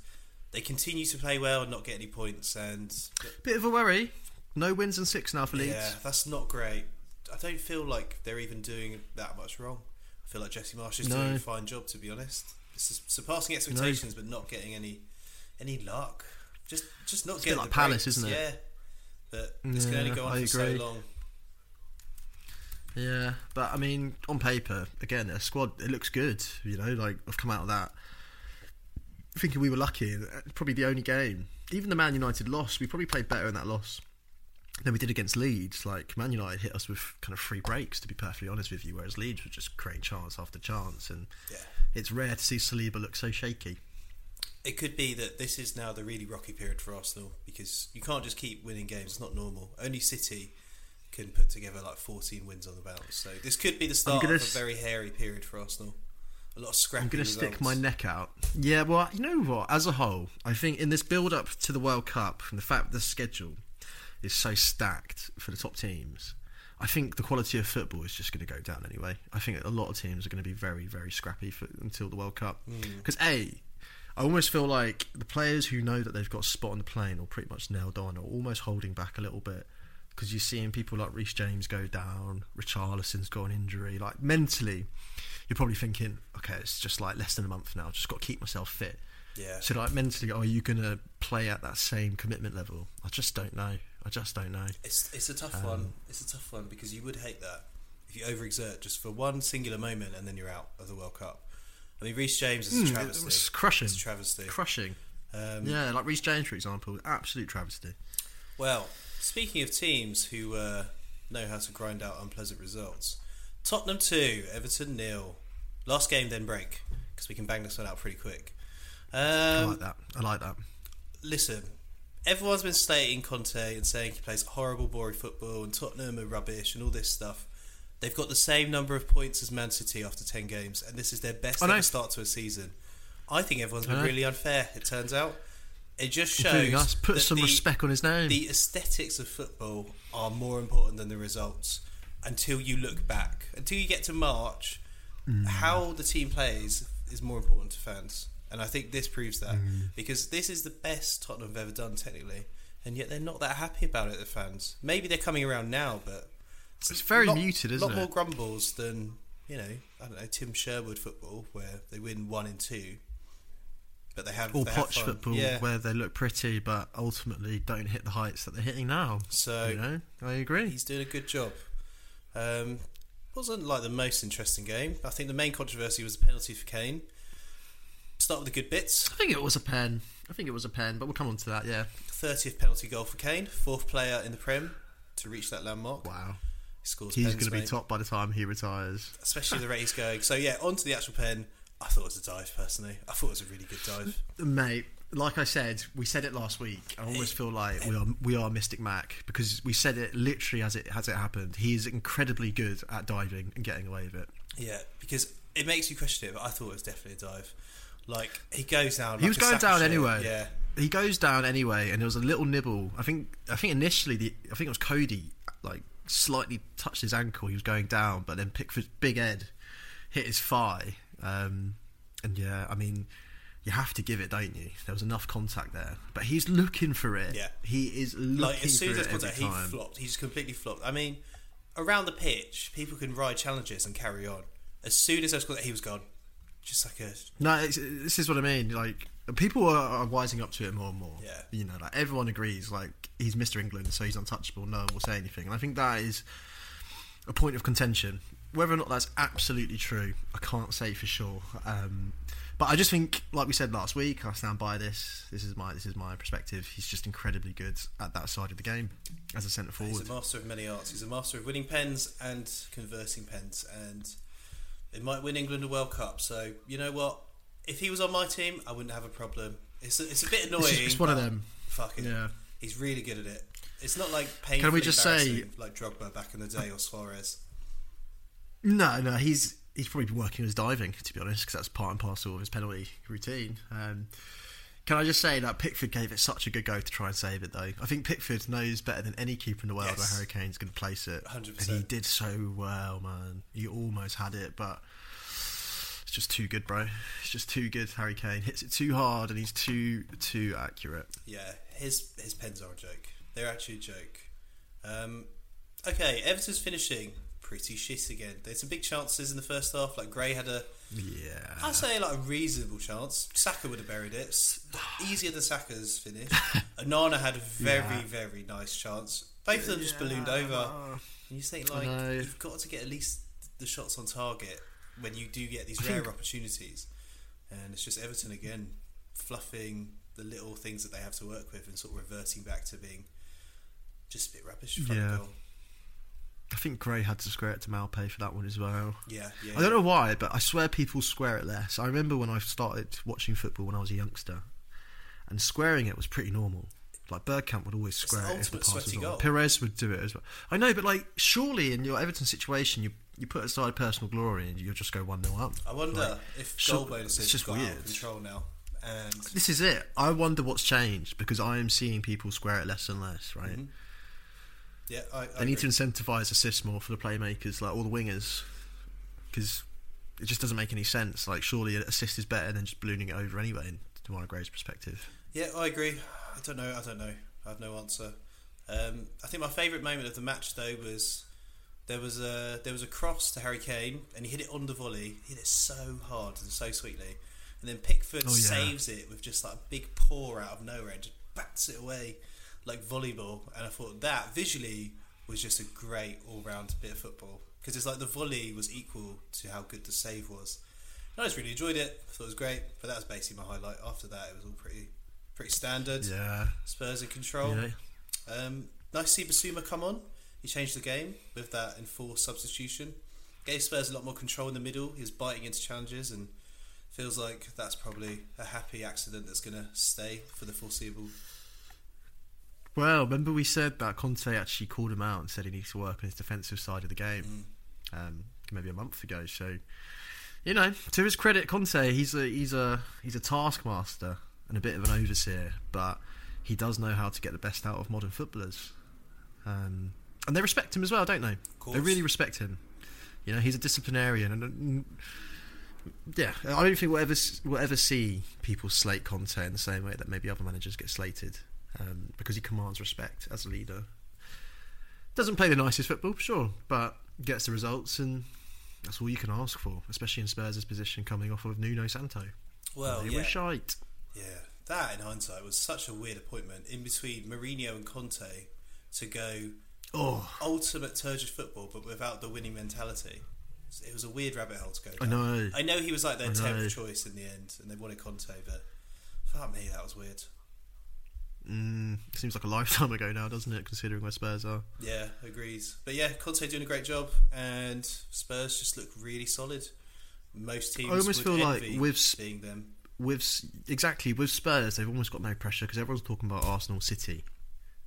they continue to play well and not get any points. And Bit of a worry. No wins and six now for Leeds. yeah, that's not great. I don't feel like they're even doing that much wrong. I feel like Jesse Marsch is No. doing a fine job, to be honest. Surpassing expectations, but not getting any any luck. Just just not It's a bit getting like Palace, breaks. isn't it? Yeah, but this can only go on I for so long. Yeah, but I mean, on paper, again, their squad it looks good. You know, like I've come out of that thinking we were lucky. Probably the only game, even the Man United loss, we probably played better in that loss than we did against Leeds. Like Man United hit us with kind of free breaks, to be perfectly honest with you, whereas Leeds were just creating chance after chance, and Yeah. it's rare to see Saliba look so shaky. It could be that this is now the really rocky period for Arsenal because you can't just keep winning games. It's not normal. Only City can put together like 14 wins on the bounce. So this could be the start of a s- very hairy period for Arsenal. A lot of scrappy I'm going to stick my neck out. Yeah, well, you know what? As a whole, I think in this build up to the World Cup, and the fact that the schedule is so stacked for the top teams, I think the quality of football is just going to go down anyway. I think a lot of teams are going to be very, very scrappy for, until the World Cup. Hmm. Because, A, I almost feel like the players who know that they've got a spot on the plane or pretty much nailed on are almost holding back a little bit. Because you're seeing people like Reece James go down, Richarlison's got an injury. Like mentally, you're probably thinking, okay, it's just like less than a month now. Just got to keep myself fit. Yeah. So like mentally, are you going to play at that same commitment level? I just don't know. I just don't know. It's it's a tough Um, one. It's a tough one because you would hate that if you overexert just for one singular moment and then you're out of the World Cup. I mean, Reece James is a Mm, travesty. it was crushing. It's a travesty. Crushing. Um, Yeah, like Reece James, for example, absolute travesty. Well, speaking of teams who uh, know how to grind out unpleasant results, Tottenham two, Everton nil. Last game, then break because we can bang this one out pretty quick. I Um, like that. I like that. listen, everyone's been slating Conte and saying he plays horrible, boring football, and Tottenham are rubbish, and all this stuff. They've got the same number of points as Man City after ten games, and this is their best ever start to a season. I think everyone's been really unfair. It turns out, it just shows us. Put some the- respect on his name. the aesthetics of football are more important than the results until you look back. Until you get to March, Mm. how the team plays is more important to fans. And I think this proves that Mm. because this is the best Tottenham have ever done technically, and yet they're not that happy about it. The fans, maybe they're coming around now, but It's very lot- muted, isn't lot it? more grumbles than you know. I don't know Tim Sherwood football where they win one and two, but they have or they have football Yeah. where they look pretty but ultimately don't hit the heights that they're hitting now. So you know, I agree. He's doing a good job. Um, wasn't like the most interesting game. I think the main controversy was the penalty for Kane. Start with the good bits. I think it was a pen. I think it was a pen, but we'll come on to that. Yeah. Thirtieth penalty goal for Kane, fourth player in the Prem to reach that landmark. Wow. He scores. He's going to be top by the time he retires. especially the rate he's going. So yeah, on to the actual pen. I thought it was a dive personally. I thought it was a really good dive. Mate, like I said, we said it last week. I almost feel like we are we are Mystic Mac because we said it literally as it as it happened. He is incredibly good at diving and getting away with it. Yeah, because it makes you question it, but I thought it was definitely a dive. Like he goes down. He was going down shit. anyway. Yeah, He goes down anyway, and there was a little nibble. I think I think initially the I think it was Coady like slightly touched his ankle. He was going down, but then Pickford's big Ed hit his thigh. Um, and yeah, I mean, you have to give it, don't you? There was enough contact there, but he's looking for it. Yeah. he is looking like as soon for as it there's every contact, he flopped. He's completely flopped. I mean, around the pitch, people can ride challenges and carry on. As soon as there's contact, he was gone. Just like a No, it's, this is what I mean. Like people are, are wising up to it more and more. Yeah. you know, like everyone agrees. Like he's Mr. England, so he's untouchable. No one will say anything, and I think that is a point of contention. Whether or not that's absolutely true, I can't say for sure. Um, But I just think, like we said last week, I stand by this. This is my this is my perspective. He's just incredibly good at that side of the game as a centre forward. He's a master of many arts. He's a master of winning pens and converting pens, and it might win England a World Cup. So you know what? If he was on my team, I wouldn't have a problem. It's a, it's a bit annoying. It's, just- it's one of them. Fuck it. Yeah. He's really good at it. It's not like Can we just say- like Drogba back in the day or Suarez. No, no, he's he's probably been working on his diving to be honest, because that's part and parcel of his penalty routine. Um, can I just say that Pickford gave it such a good go to try and save it though? I think Pickford knows better than any keeper in the world Yes. where Harry Kane's going to place it, 100%. and he did so well, man. He almost had it, but it's just too good, bro. It's just too good. Harry Kane hits it too hard, and he's too too accurate. Yeah, his his pens are a joke. They're actually a joke. Um, okay, Everton's finishing pretty shit again. There's some big chances in the first half. Like Gray had a, Yeah, I'd say like a reasonable chance. Saka would have buried it. S- Easier than Saka's finish. Onana had a very Yeah. very nice chance. Both of them just ballooned over. And you think like know. you've got to get at least the shots on target when you do get these rare opportunities. And it's just Everton again fluffing the little things that they have to work with and sort of reverting back to being just a bit rubbish in front Yeah. goal. I think Gray had to square it to Maupay for that one as well. Yeah, yeah. I don't know why, but I swear people square it less. I remember when I started watching football when I was a youngster, and squaring it was pretty normal. Like Bergkamp would always square it if the pass was on. goal. Perez would do it as well. I know, but like surely in your Everton situation, you you put aside personal glory and you'll just go one 0 up. I wonder Like, if goal bonuses it's just got out of control now. And This is it. I wonder what's changed because I am seeing people square it less and less. Right? Mhm. Yeah, I, I They need to agree. incentivise assists more for the playmakers, like all the wingers, because it just doesn't make any sense. Like, surely an assist is better than just ballooning it over anyway. In Demar Gray's perspective, Yeah, I agree. I don't know. I don't know. I have no answer. Um, I think my favourite moment of the match though was there was a there was a cross to Harry Kane and he hit it on the volley. He hit it so hard and so sweetly, and then Pickford Oh, yeah. saves it with just like a big paw out of nowhere and just bats it away like volleyball. And I thought that visually was just a great all round bit of football because it's like the volley was equal to how good the save was. And I just really enjoyed it. I thought it was great, but that was basically my highlight. After that, it was all pretty pretty standard. yeah, Spurs in control. yeah. Um, nice to see Bissouma come on. He changed the game with that enforced substitution. Gave Spurs a lot more control in the middle. He was biting into challenges and feels like that's probably a happy accident that's going to stay for the foreseeable. Well, remember we said that Conte actually called him out and said he needs to work on his defensive side of the game, um, maybe a month ago. So, you know, to his credit, Conte he's a he's a he's a taskmaster and a bit of an overseer, but he does know how to get the best out of modern footballers, um, and they respect him as well, don't they? course. They really respect him. You know, he's a disciplinarian, and mm, yeah, I don't think we'll ever we'll ever see people slate Conte in the same way that maybe other managers get slated, um, because he commands respect as a leader. Doesn't play the nicest football, sure, but gets the results, and that's all you can ask for, especially in Spurs' position coming off of Nuno Santo. Well, they yeah, were shite. yeah. That in hindsight was such a weird appointment in between Mourinho and Conte to go Oh, ultimate turgid football, but without the winning mentality. It was a weird rabbit hole to go. Down. I know. I know he was like their tenth choice in the end, and they wanted Conte, but fuck me, that was weird. Mm, seems like a lifetime ago now, doesn't it? Considering where Spurs are. Yeah, agrees. But yeah, Conte doing a great job, and Spurs just look really solid. Most teams I almost feel like with being them. with exactly with Spurs, they've almost got no pressure because everyone's talking about Arsenal, City,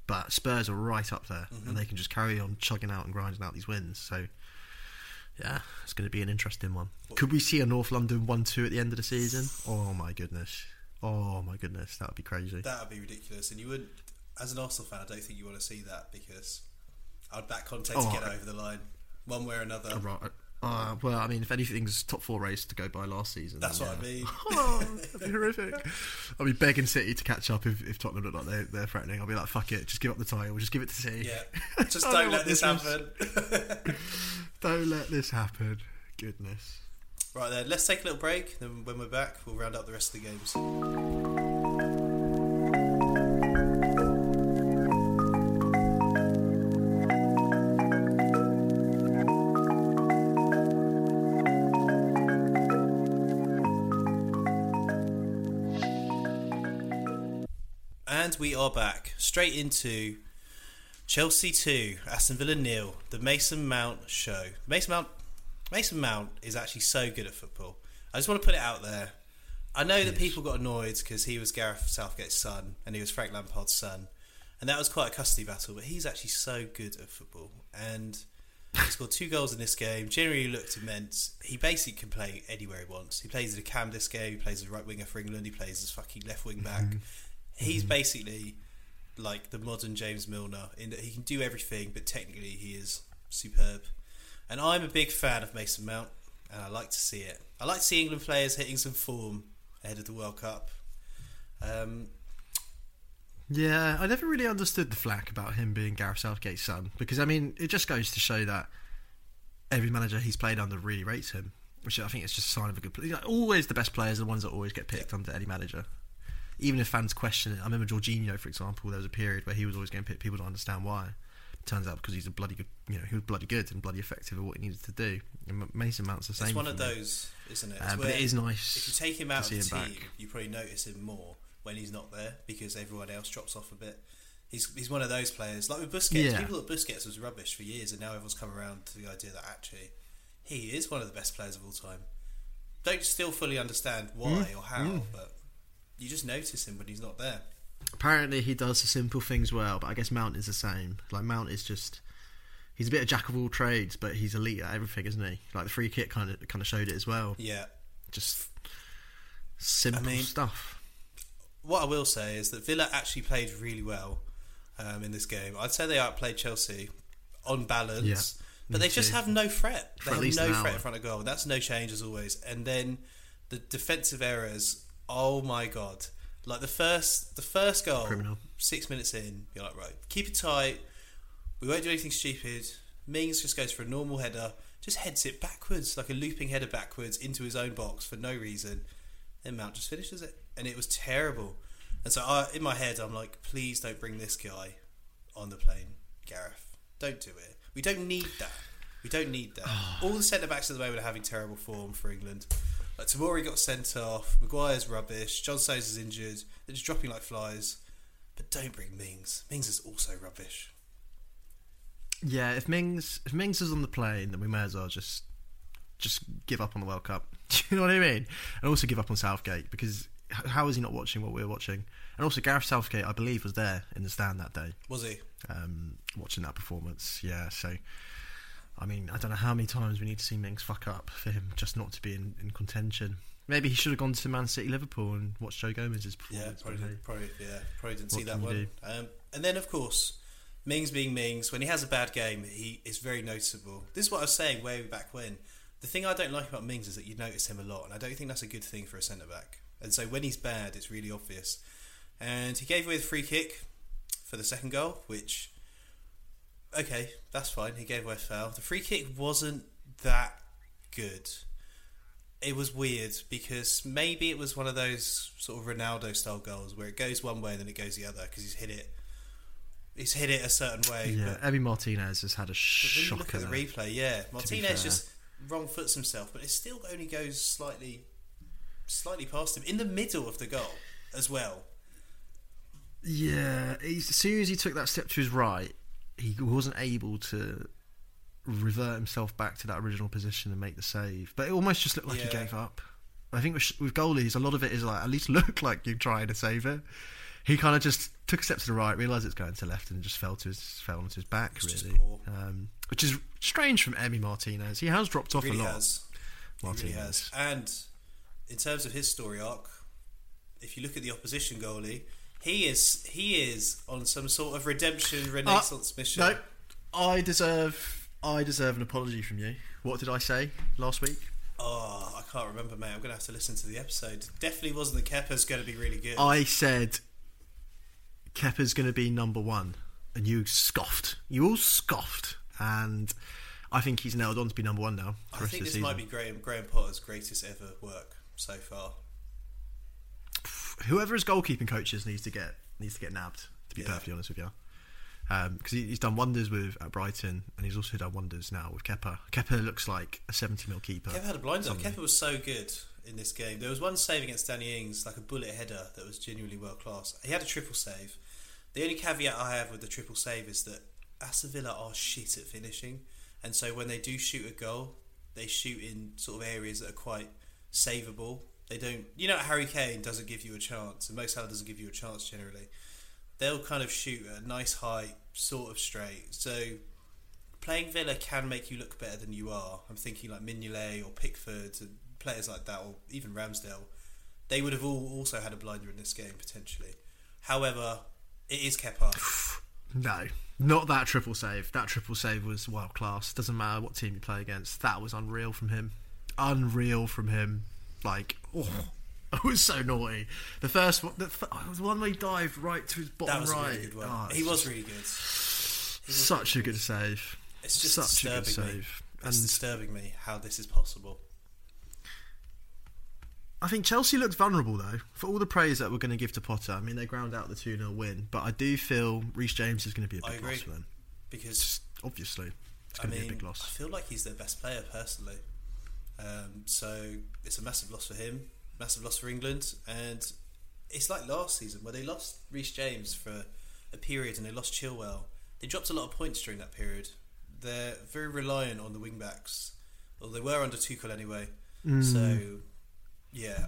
but Spurs are right up there, Mhm. and they can just carry on chugging out and grinding out these wins. So, yeah, it's going to be an interesting one. Could we see a North London one-two at the end of the season? Oh my goodness! Oh my goodness, that would be crazy. That would be ridiculous, and you wouldn't. as an Arsenal fan, I don't think you want to see that because I'd back Conte to Oh, get I- over the line, one way or another. Uh, right, uh, well, I mean, if anything's top four race to go by last season, That's then what I mean. oh, that'd be horrific. I'll be begging City to catch up if, if Tottenham look like they're, they're threatening. I'll be like, fuck it, just give up the title, just give it to City. Yeah, just I don't let this happen. Don't let this happen. Goodness. Right then, let's take a little break. Then when we're back, we'll round up the rest of the games. And we are back straight into Chelsea 2, Aston Villa nil, the Mason Mount show. Mason Mount Mason Mount is actually so good at football. I just want to put it out there. I know that people got annoyed because he was Gareth Southgate's son and he was Frank Lampard's son. And that was quite a custody battle, but he's actually so good at football. And he scored two goals in this game. Generally looked immense. He basically can play anywhere he wants. He plays as a cam this game. He plays as a right winger for England. He plays as fucking left wing back. Mm-hmm. He's mm-hmm. basically like the modern James Milner in that he can do everything, but technically he is superb. And I'm a big fan of Mason Mount, and I like to see it. I like to see England players hitting some form ahead of the World Cup. Um, Yeah, I never really understood the flack about him being Gareth Southgate's son because I mean it just goes to show that every manager he's played under really rates him, which I think is just a sign of a good player. Always the best players are the ones that always get picked under any manager, even if fans question it. I remember Jorginho, for example. There was a period where he was always getting picked. People don't understand why. Turns out because he's a bloody good, you know, he was bloody good and bloody effective at what he needed to do. And Mason Mount's the same. it's one of me. those, isn't it? Uh, but it is nice. If you take him out of the team, back. you probably notice him more when he's not there because everyone else drops off a bit. He's he's one of those players. Like with Busquets, Yeah. people thought Busquets was rubbish for years, and now everyone's come around to the idea that actually he is one of the best players of all time. Don't still fully understand why Mm, or how, but you just notice him when he's not there. Apparently, he does the simple things well, but I guess Mount is the same. Like Mount is just. He's a bit of jack of all trades, but he's elite at everything, isn't he? Like the free kick kind of kind of showed it as well. Yeah. Just simple I mean, stuff. What I will say is that Villa actually played really well um, in this game. I'd say they outplayed Chelsea on balance, Yeah, but they just have no threat. For They have no threat hour. in front of goal. That's no change as always. And then the defensive errors. Oh my god! Like the first, the first goal, Criminal. six minutes in, you're like, right, keep it tight. We won't do anything stupid. Mings just goes for a normal header, just heads it backwards, like a looping header backwards into his own box for no reason. Then Mount just finishes it, and it was terrible. And so, I, in my head, I'm like, please don't bring this guy on the plane, Gareth. Don't do it. We don't need that. We don't need that. All the centre backs at the moment are having terrible form for England. Like Tamori got sent off. Maguire's rubbish. John Stones is injured. They're just dropping like flies. But don't bring Mings. Mings is also rubbish. Yeah, if Mings if Mings is on the plane, then we may as well just just give up on the World Cup. Do you know what I mean? And also give up on Southgate because how is he not watching what we're watching? And also Gareth Southgate, I believe, was there in the stand that day. Was he? um, watching that performance. Yeah, so I mean, I don't know how many times we need to see Mings fuck up for him just not to be in, in contention. Maybe he should have gone to Man City, Liverpool, and watched Joe Gomez's Yeah, performance. probably, but hey. probably, yeah, probably didn't What see that one. Um, and then, of course, Mings being Mings, when he has a bad game, he is very noticeable. This is what I was saying way back when. The thing I don't like about Mings is that you notice him a lot, and I don't think that's a good thing for a centre back. And so when he's bad, it's really obvious. And he gave away the free kick for the second goal, which, okay, that's fine. He gave away a foul. The free kick wasn't that good it was weird because maybe it was one of those sort of Ronaldo style goals where it goes one way and then it goes the other because he's hit it. He's hit it a certain way. Yeah, But, Emi Martinez has had a but when you shocker. look at the replay, yeah, Martinez just wrong foots himself, but it still only goes slightly, slightly past him in the middle of the goal as well. Yeah, he's, as soon as he took that step to his right, he wasn't able to revert himself back to that original position and make the save. But it almost just looked like he gave up. I think with, with goalies, a lot of it is like at least look like you're trying to save it. He kind of just took a step to the right, realised it's going to the left, and just fell to his fell onto his back. It's really, um, which is strange from Emi Martinez. He has dropped off really a lot. has. He really Martinez. has. And in terms of his story arc, if you look at the opposition goalie, he is he is on some sort of redemption uh, renaissance mission. No, I deserve I deserve an apology from you. What did I say last week? Oh, I can't remember, mate. I'm gonna have to listen to the episode. Definitely wasn't Kepa's going to be really good. I said going to be number one, and you scoffed. You all scoffed, and I think he's nailed on to be number one now. I the think this the might be. Graham Graham Potter's greatest ever work so far. Whoever his goalkeeping coaches needs to get needs to get nabbed. To be Yeah. perfectly honest with you, um, because he, he's done wonders with at Brighton, and he's also done wonders now with Kepa. Kepa looks like a seventy mil keeper. Kepa had a blinder. Kepa was so good in this game. There was one save against Danny Ings, like a bullet header that was genuinely world class. He had a triple save. The only caveat I have with the triple save is that Aston Villa are shit at finishing, and so when they do shoot a goal, they shoot in sort of areas that are quite savable. They don't, you know, Harry Kane doesn't give you a chance, and Mo Salah doesn't give you a chance generally. They'll kind of shoot at a nice height, sort of straight. So playing Villa can make you look better than you are. I'm thinking like Mignolet or Pickford and players like that, or even Ramsdale. They would have all also had a blinder in this game potentially. However, it is Kepa. No, not that triple save. That triple save was world class. Doesn't matter what team you play against. That was unreal from him. Unreal from him. Like, oh, it was so naughty. The first one, the, f- oh, the one where he dived right to his bottom That was right. a really good one. Oh, he was really good. Such a good save. It's just such a good disturbing me. save. It's And disturbing me how this is possible. I think Chelsea looked vulnerable though. For all the praise that we're going to give to Potter, I mean they ground out the two 0 win, but I do feel Reece James is going to be a I big agree. loss for them. Because obviously, it's I going to mean, be a big loss. I loss. feel like he's their best player personally. Um, so it's a massive loss for him, massive loss for England, and it's like last season where they lost Reece James for a period and they lost Chilwell. They dropped a lot of points during that period. They're very reliant on the wing backs. Well, they were under Tuchel anyway. Mm. So, yeah,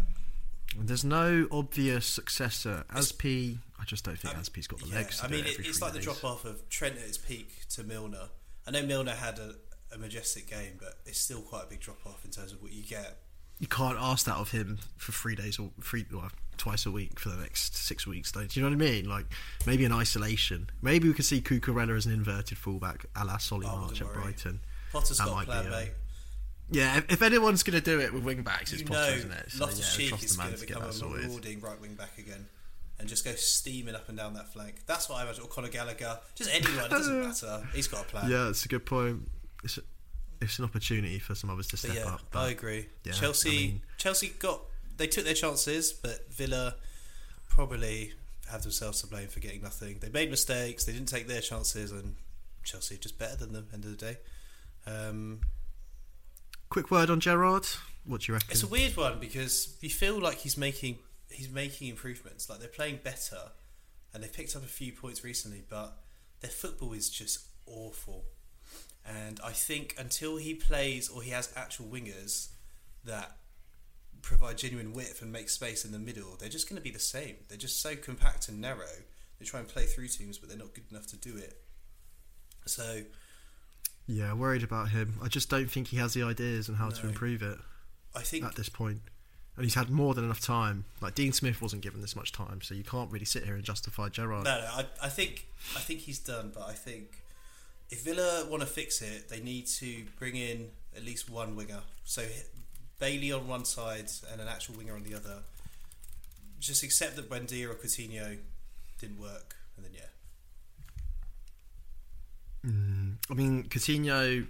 There's no obvious successor. Asp, I just don't think Um, Asp's got the yeah. legs. To I mean, it it's like the drop off of Trent at his peak to Milner. I know Milner had a, a majestic game, but it's still quite a big drop off in terms of what you get. You can't ask that of him for three days or three, well, twice a week for the next six weeks. Though, do you know what I mean? Like maybe in isolation. Maybe we could see Cucurella as an inverted fullback, a la Solly Oh, March at worry. Brighton. Potter's That got plan, be, mate. Yeah, if, if anyone's going to do it with wing backs, it's You Potter, know, isn't it? So, Loftus yeah, Cheek is going to become a marauding right wing back again and just go steaming up and down that flank. That's what I imagine. Or Conor Gallagher, just anyone, it doesn't matter. He's got a plan. Yeah, it's a good point. It's a, it's an opportunity for some others to step yeah, up. I agree. yeah, Chelsea, I mean- Chelsea got they took their chances, but Villa probably have themselves to blame for getting nothing. They made mistakes. They didn't take their chances, and Chelsea are just better than them. End of the day, um, quick word on Gerrard. What do you reckon? it's a weird one because you feel like he's making he's making improvements. Like they're playing better, and they've picked up a few points recently, but their football is just awful. And I think until he plays or he has actual wingers that provide genuine width and make space in the middle, they're just going to be the same. They're just so compact and narrow. They try and play through teams, but they're not good enough to do it. So yeah, worried about him. I just don't think he has the ideas and how to improve it I think at this. And he's had more than enough time. Like Dean Smith wasn't given this much time, so you can't really sit here and justify Gerrard. No, no, I, I think I think he's done, but I think if Villa want to fix it, they need to bring in at least one winger. So Bailey on one side and an actual winger on the other. Just accept that Buendia or Coutinho didn't work, and then yeah, Mm, I mean, Coutinho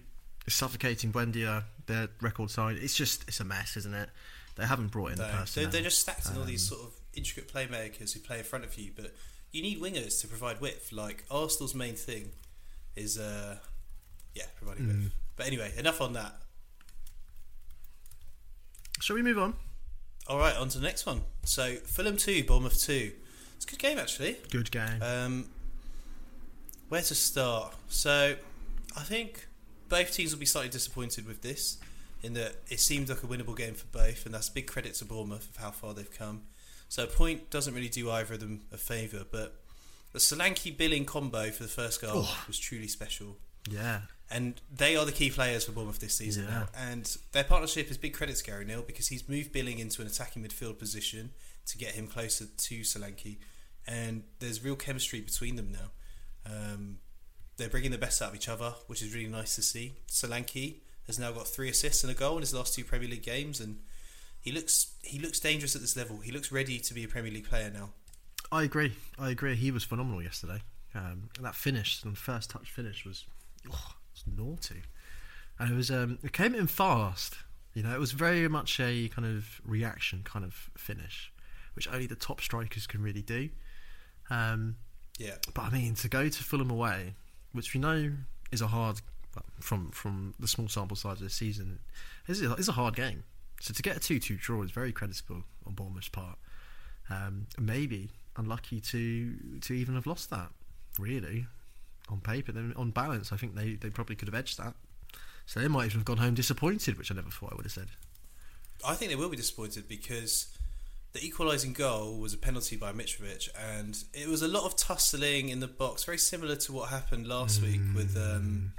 is suffocating Buendia. Their record side. It's just it's a mess, isn't it? They haven't brought in the no, they're, person. they're just stacked in all these Um, sort of intricate playmakers who play in front of you, but you need wingers to provide width. Like Arsenal's main thing is, uh, yeah, providing Mm. But anyway, enough on that. Shall we move on? All right, on to the next one. So Fulham two, Bournemouth two. It's a good game actually. Good game. Um, where to start? So I think both teams will be slightly disappointed with this, in that it seemed like a winnable game for both, and that's big credit to Bournemouth of how far they've come. So a point doesn't really do either of them a favour, but the Solanke Billing combo for the first goal Oh. was truly special. yeah. And they are the key players for Bournemouth this season Yeah. now. And their partnership is big credit to Gary Neal because he's moved Billing into an attacking midfield position to get him closer to Solanke. And there's real chemistry between them now. Um, they're bringing the best out of each other, which is really nice to see. Solanke has now got three assists and a goal in his last two Premier League games, and he looks he looks dangerous at this level. He looks ready to be a Premier League player now. I agree. I agree. He was phenomenal yesterday. Um, and that finish, the first touch finish, was, oh, was naughty. And it was um, it came in fast. You know, it was very much a kind of reaction kind of finish, which only the top strikers can really do. Um, Yeah, but I mean, to go to Fulham away, which we know is a hard from from the small sample size of the season, is a, is a hard game. So to get a two-two draw is very creditable on Bournemouth's part. Um, maybe unlucky to to even have lost that. Really, on paper, then on balance, I think they, they probably could have edged that. So they might even have gone home disappointed, which I never thought I would have said. I think they will be disappointed because the equalising goal was a penalty by Mitrovic, and it was a lot of tussling in the box, very similar to what happened last week with um,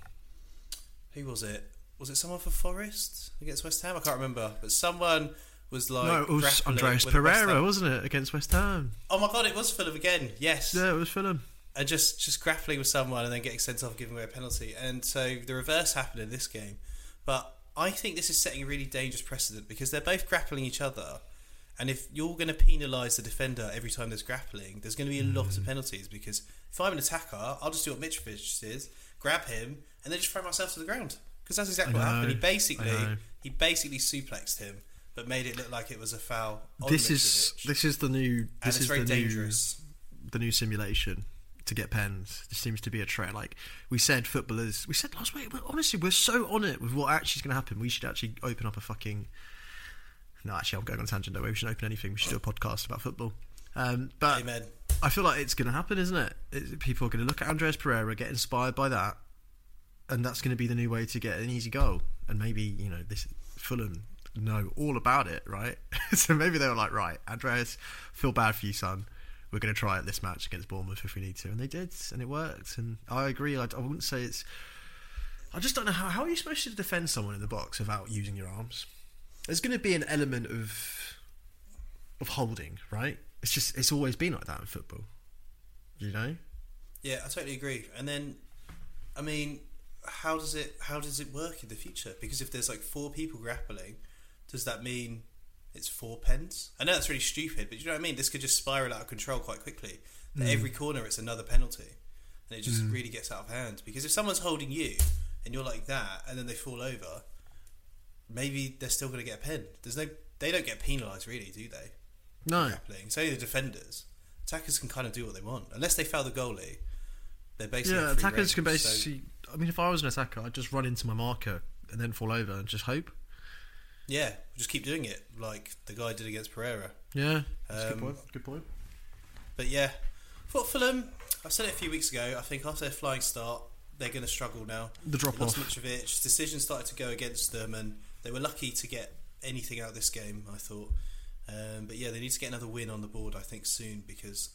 who was it? Was it someone for Forest against West Ham? I can't remember, but someone was like no, it was Andreas Pereira, wasn't it, against West Ham? Oh my god, it was Fulham again. Yes, Yeah, it was Fulham. and just just grappling with someone and then getting sent off, giving away a penalty. And so the reverse happened in this game. But I think this is setting a really dangerous precedent because they're both grappling each other. And if you're going to penalise the defender every time there's grappling, there's going to be a lot of hmm. penalties. Because if I'm an attacker, I'll just do what Mitrovic is, grab him, and then just throw myself to the ground. Because that's exactly what happened. He basically he basically suplexed him, but made it look like it was a foul. On This Mitrovic. is this is the new and this it's is very the new dangerous. the new simulation to get pens. There seems to be a trend. Like we said, footballers. We said last week. But honestly, we're so on it with what actually is going to happen. We should actually open up a fucking. No, actually, I'm going on a tangent. Though we shouldn't open anything. We should do a podcast about football. Um, but Amen. I feel like it's going to happen, isn't it? it? People are going to look at Andreas Pereira, get inspired by that, and that's going to be the new way to get an easy goal. And maybe you know this Fulham know all about it, right? so maybe they were like, right, Andreas, feel bad for you, son. We're going to try it this match against Bournemouth if we need to, and they did, and it worked. And I agree. I, I wouldn't say it's. I just don't know how. How are you supposed to defend someone in the box without using your arms? There's going to be an element of of holding, right? It's just it's always been like that in football. You know? Yeah, I totally agree. And then, I mean, how does it how does it work in the future? Because if there's like four people grappling, does that mean it's four pens? I know that's really stupid, but you know what I mean. This could just spiral out of control quite quickly. At mm. every corner, it's another penalty, and it just mm. really gets out of hand. Because if someone's holding you and you're like that, and then they fall over, maybe they're still going to get a pen. There's no, they don't get penalised really, do they? No. grappling. It's only the defenders. Attackers can kind of do what they want, unless they foul the goalie. They're basically Yeah, attackers can range, so- basically. I mean, if I was an attacker, I'd just run into my marker and then fall over and just hope. Yeah, just keep doing it like the guy did against Pereira. Yeah, that's a Um, good point. Good point. But yeah, for Fulham, I said it a few weeks ago. I think after their flying start, they're going to struggle now. The drop Lost off. Mitrovic, decisions started to go against them, and they were lucky to get anything out of this game. I thought, um, but yeah, they need to get another win on the board. I think soon because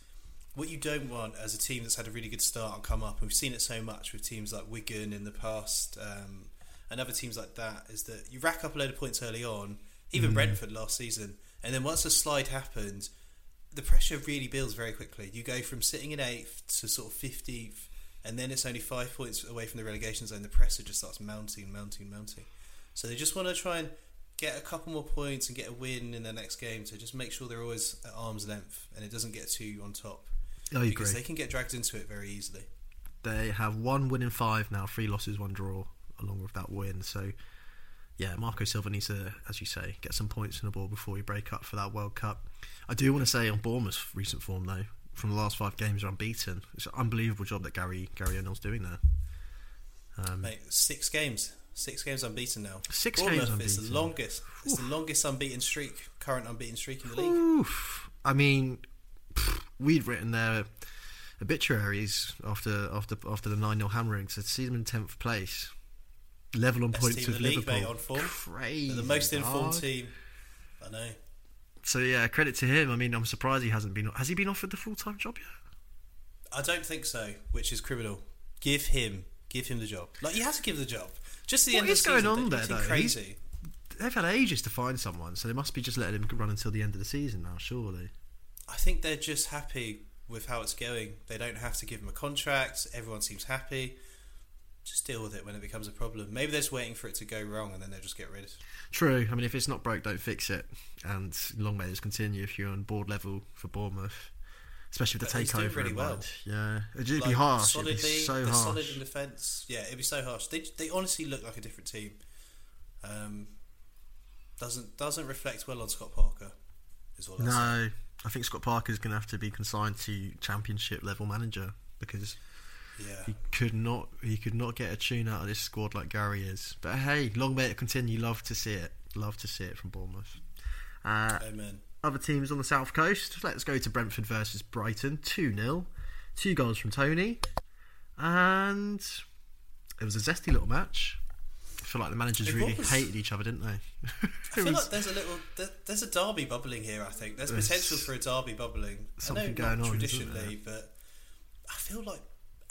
what you don't want as a team that's had a really good start and come up, and we've seen it so much with teams like Wigan in the past, um, and other teams like that, is that you rack up a load of points early on. Even mm. Brentford last season, and then once a slide happens, the pressure really builds very quickly. You go from sitting in eighth to sort of fifteenth, and then it's only five points away from the relegation zone. The pressure just starts mounting, mounting, mounting. So they just want to try and get a couple more points and get a win in their next game to just make sure they're always at arm's length and it doesn't get too on top I agree. because they can get dragged into it very easily. They have one win in five now, three losses, one draw, along with that win. So, yeah, Marco Silva needs to, as you say, get some points on the board before we break up for that World Cup. I do want to say on Bournemouth's recent form, though, from the last five games, are unbeaten. It's an unbelievable job that Gary Gary O'Neil's doing there. Um, Mate, six games, six games unbeaten now. Six Bournemouth games is the unbeaten. longest. It's the longest unbeaten streak, current unbeaten streak in the league. Oof. I mean, we'd written their obituaries after after after the nine 0 hammering So to see them in tenth place, level on Best points with the league, Liverpool. mate, on form. Crazy, They're the most informed dog. team. I know. So yeah, credit to him. I mean, I'm surprised he hasn't been. Has he been offered the full time job yet? I don't think so, which is criminal. Give him, give him the job. Like you have to give the job. Just the What end is of the going season, on there, though? Crazy. They've had ages to find someone, so they must be just letting him run until the end of the season now. Surely. I think they're just happy with how it's going. They don't have to give him a contract. Everyone seems happy. Just deal with it when it becomes a problem. Maybe they're just waiting for it to go wrong and then they'll just get rid. Of it. True. I mean, if it's not broke, don't fix it. And long may this continue if you're on board level for Bournemouth, especially with the But takeover. really well. Yeah, it'd be Like, harsh. Solidly, it'd be so they're harsh. solid in defence. Yeah, it'd be so harsh. They they honestly look like a different team. Um, doesn't doesn't reflect well on Scott Parker. Is all I say. No, I think Scott Parker's going to have to be consigned to Championship level manager because Yeah. he could not he could not get a tune out of this squad like Gary is. But hey, long may it continue. Love to see it. love to see it from Bournemouth. Uh, Amen. other teams on the south coast. Let's go to Brentford versus Brighton. 2 0. Two goals from Toney. And it was a zesty little match. I feel like the managers It really was. hated each other, didn't they? I feel was- like there's a little there's a derby bubbling here. I think there's There's potential for a derby bubbling. something I know going on, traditionally, but I feel like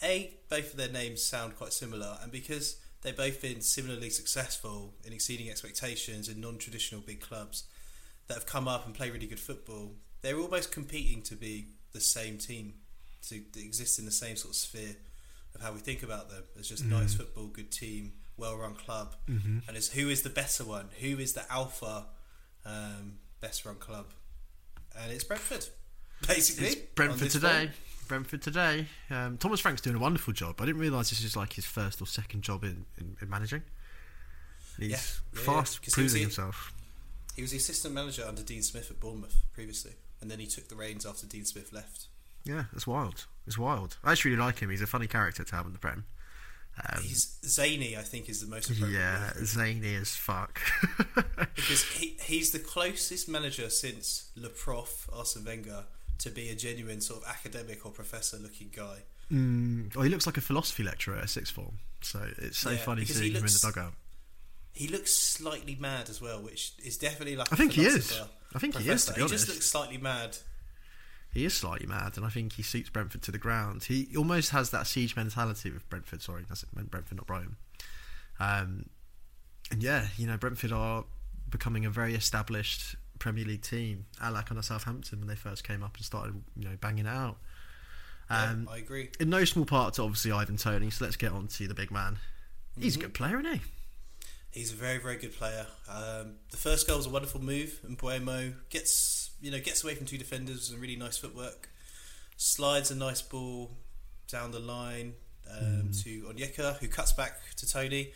a both of their names sound quite similar, and because they've both been similarly successful in exceeding expectations in non-traditional big clubs that have come up and play really good football, they're almost competing to be the same team to, exist in the same sort of sphere of how we think about them as just nice football, good team, well-run club, Mm-hmm. and it's who is the better one, who is the alpha, um, best-run club, and it's Brentford, basically. It's Brentford today. form. Brentford today. Um, Thomas Frank's doing a wonderful job. I didn't realise this is like his first or second job in, in, in managing. He's Yeah, yeah, fast yeah. 'Cause he the- himself. He was the assistant manager under Dean Smith at Bournemouth previously, and then he took the reins after Dean Smith left. Yeah, it's wild. It's wild. I actually really like him. He's a funny character to have in the Prem. Um, He's zany, I think, is the most appropriate yeah, zany as fuck. because he, he's the closest manager since Le Prof Arsene Wenger to be a genuine sort of academic or professor looking guy. mm, oh, he looks like a philosophy lecturer at sixth form. So it's so Yeah, funny seeing he him in the dugout. He looks slightly mad as well, which is definitely like I a think he is. I think he is, to professor. be He just looks slightly mad. He is slightly mad, and I think he suits Brentford to the ground. He almost has that siege mentality with Brentford. Sorry, that's it, meant Brentford, not Brighton. Um, and yeah, you know, Brentford are becoming a very established Premier League team, a la kind of Southampton when they first came up and started, you know, banging it out. Um, yeah, I agree. in no small part to obviously Ivan Toney. So let's get on to the big man. He's a good player, isn't he? He's a very, very good player. Um, the first goal was a wonderful move, and Mbeumo gets you know gets away from two defenders and really nice footwork. Slides a nice ball down the line um, to Onyeka, who cuts back to Toney,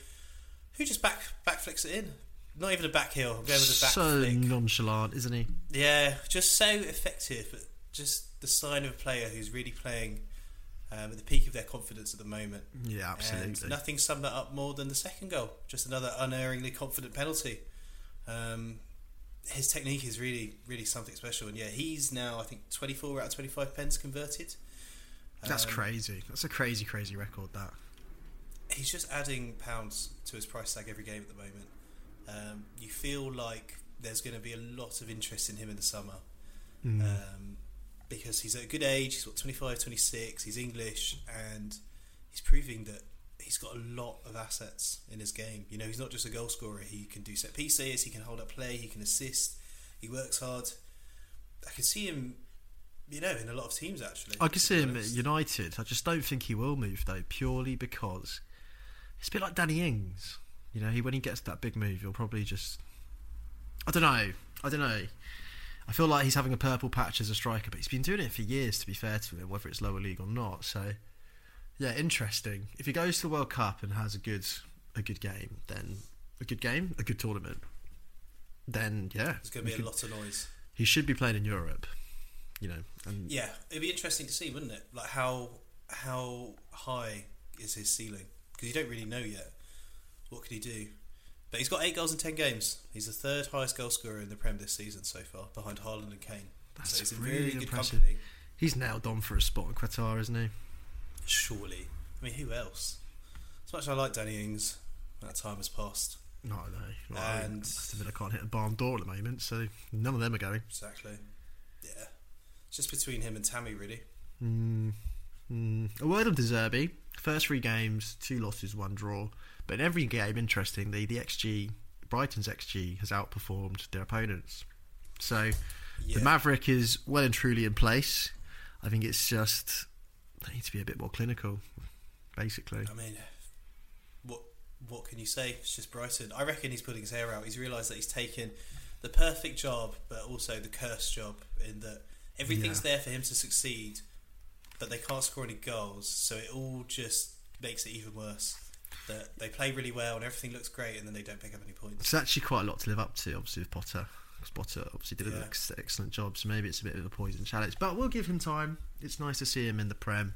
who just back back flicks it in. Not even a back heel. I'm going with a back So flick. nonchalant, isn't he? Yeah, just so effective. But just the sign of a player who's really playing um, at the peak of their confidence at the moment. Yeah, absolutely. And nothing summed that up more than the second goal. Just another unerringly confident penalty. Um, his technique is really, really something special. And yeah, he's now I think 24 out of 25 pens converted. That's Um, crazy. That's a crazy, crazy record. That. He's just adding pounds to his price tag every game at the moment. Um, you feel like there's going to be a lot of interest in him in the summer. Mm. um, because he's at a good age. He's what 25, 26. He's English, and he's proving that he's got a lot of assets in his game. You know, he's not just a goal scorer. He can do set pieces. He can hold up play. He can assist. He works hard. I can see him, you know, in a lot of teams actually. I can see him at. United. I just don't think he will move though, purely because it's a bit like Danny Ings. You know, he when he gets that big move, he'll probably just. I don't know. I don't know. I feel like he's having a purple patch as a striker, but he's been doing it for years. To be fair to him, whether it's lower league or not. So, yeah, interesting. If he goes to the World Cup and has a good a good game, then a good game, a good tournament, then yeah, There's going to be could- a lot of noise. he should be playing in Europe. You know, and Yeah, it'd be interesting to see, wouldn't it? Like how how high is his ceiling? Because you don't really know yet. What could he do? But he's got eight goals in ten games. He's the third highest goal scorer in the Prem this season so far, behind Haaland and Kane. That's so he's in really good impressive. company. he's nailed on for a spot in Qatar, isn't he? Surely, I mean, who else? As much as I like Danny Ings, that time has passed. No, no. Well, I, And- must admit I can't hit a barn door at the moment, so none of them are going. Exactly. Yeah, it's just between him and Tammy, really. Mm, mm. A word on De Zerbi. First three games, two losses, one draw. But in every game, interestingly, the XG, Brighton's XG, has outperformed their opponents. So Yeah. the Maverick is well and truly in place. I think it's just they need to be a bit more clinical, basically. I mean, what what can you say? It's just Brighton. I reckon he's putting his hair out. He's realised that he's taken the perfect job, but also the cursed job in that everything's Yeah. there for him to succeed, but they can't score any goals. So it all just makes it even worse. That they play really well and everything looks great, and then they don't pick up any points. It's actually quite a lot to live up to, obviously, with Potter. Because Potter obviously did an Yeah. ex- excellent job, so maybe it's a bit of a poison challenge. But we'll give him time. It's nice to see him in the Prem.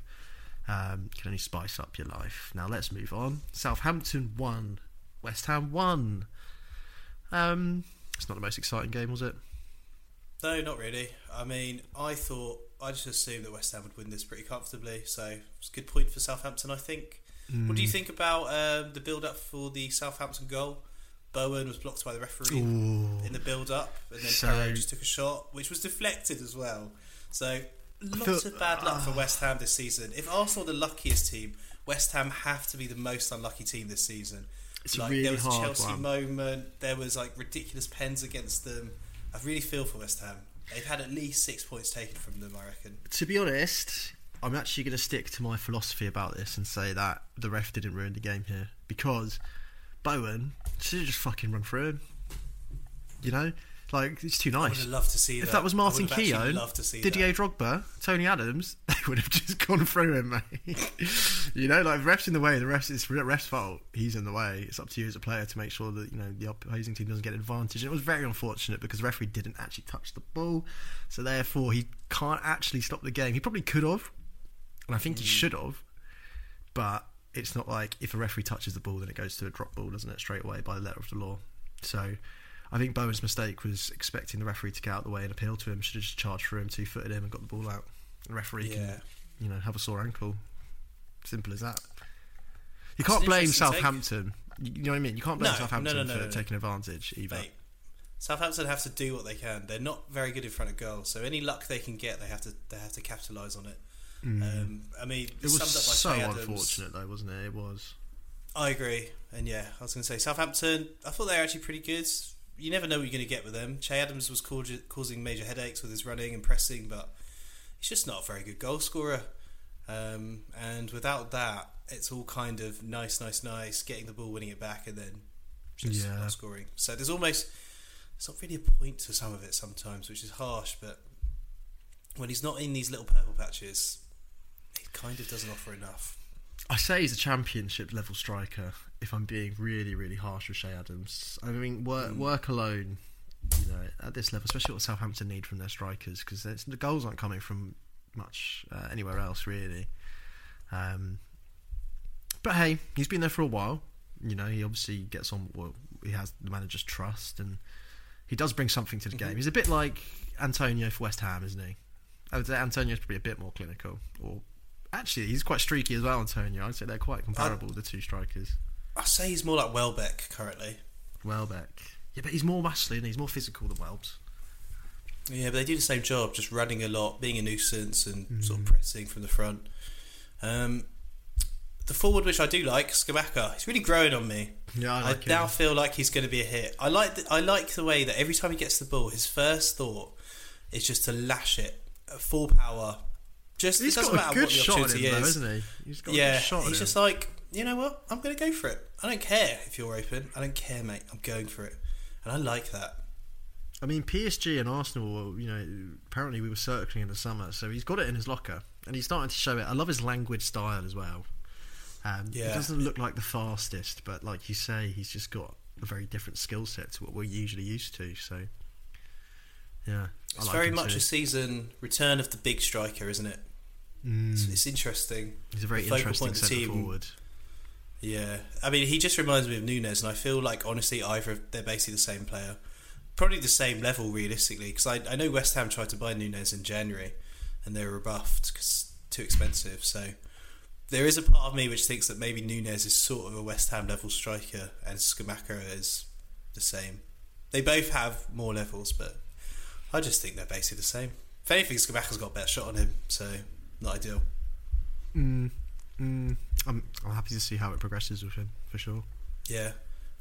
Um, can only spice up your life. Now let's move on. Southampton won. West Ham won. Um, it's not the most exciting game, was it? No, not really. I mean, I thought I just assumed that West Ham would win this pretty comfortably. So it's a good point for Southampton, I think. What do you think about um, the build-up for the Southampton goal? Bowen was blocked by the referee Ooh. in the build-up, and then So- just took a shot, which was deflected as well. So lots feel- of bad luck for West Ham this season. If Arsenal are the luckiest team, West Ham have to be the most unlucky team this season. It's a like really there was a Chelsea one. moment. There was like ridiculous pens against them. I really feel for West Ham. They've had at least six points taken from them. I reckon. To be honest, I'm actually going to stick to my philosophy about this and say that the ref didn't ruin the game here because Bowen should have just fucking run through him. You know, like it's too I would nice. have to see If that. that was Martin Keown, loved to see Didier that. Drogba, Tony Adams, they would have just gone through him, mate. you know, like refs in the way, the refs it's ref's fault. He's in the way. It's up to you as a player to make sure that you know the opposing team doesn't get advantage. And it was very unfortunate because the referee didn't actually touch the ball, so therefore he can't actually stop the game. He probably could have, and I think he hmm. should have, but it's not like if a referee touches the ball, then it goes to a drop ball, doesn't it? Straight away by the letter of the law. So. I think Bowen's mistake was expecting the referee to get out of the way and appeal to him. Should have just charged through him, two footed him, and got the ball out. The referee Yeah. can, you know, have a sore ankle. Simple as that. You can't blame interesting take. Southampton. You know what I mean? You can't blame No, Southampton no, no, for taking advantage either. Mate, Southampton have to do what they can. They're not very good in front of goal, so any luck they can get, they have to they have to capitalise on it. Um, I mean, Mm. it was summed up by so Che Adams. unfortunate, though, wasn't it? It was. I agree, and yeah, I was going to say Southampton. I thought they were actually pretty good. You never know what you're going to get with them. Che Adams was cau- causing major headaches with his running and pressing, but he's just not a very good goal scorer. Um, and without that, it's all kind of nice, nice, nice, getting the ball, winning it back, and then just Yeah. not scoring. So there's almost it's not really a point to some of it sometimes, which is harsh. But when he's not in these little purple patches, he kind of doesn't offer enough. I say he's a championship level striker. If I'm being really, really harsh with Che Adams, I mean work Mm. work alone. You know, at this level, especially what Southampton need from their strikers, because the goals aren't coming from much uh, anywhere else really. Um, but hey, he's been there for a while. You know, he obviously gets on. Well, he has the manager's trust, and he does bring something to the Mhm. game. He's a bit like Antonio for West Ham, isn't he? I would say Antonio's probably a bit more clinical, or actually, he's quite streaky as well. Antonio, I'd say they're quite comparable, the two strikers. I say he's more like Welbeck currently. Welbeck, yeah, but he's more muscly and he's more physical than Welbs. Yeah, but they do the same job, just running a lot, being a nuisance, and sort Mm. of pressing from the front. Um, the forward, which I do like, Scamacca, he's really growing on me. Yeah, I like I, now feel like he's going to be a hit. I like the, I like the way that every time he gets the ball, his first thought is just to lash it at full power. Just He's got a good shot in him, opportunity though, is. isn't he? He's got a yeah, good shot he's him. just like, you know what? I'm going to go for it. I don't care if you're open. I don't care, mate. I'm going for it, and I like that. I mean, PSG and Arsenal, you know, apparently we were circling in the summer, so he's got it in his locker, and he's starting to show it. I love his language style as well. Um, He doesn't look like the fastest, but like you say, he's just got a very different skill set to what we're usually used to. So, yeah, I It's like very him much too. a season return of the big striker, isn't it? Mm, It's, it's interesting. he's a very the interesting point of the centre team. forward. Yeah, I mean, he just reminds me of Nunez, and I feel like honestly, either they're basically the same player, probably the same level realistically. Because I, I know West Ham tried to buy Nunez in January, and they were rebuffed because too expensive. So there is a part of me which thinks that maybe Nunez is sort of a West Ham level striker, and Scamacca is the same. They both have more levels, but I just think they're basically the same. If anything, Scamacca's got a better shot on him, so not ideal. Mm, mm, I'm, I'm happy to see how it progresses with him for sure. Yeah.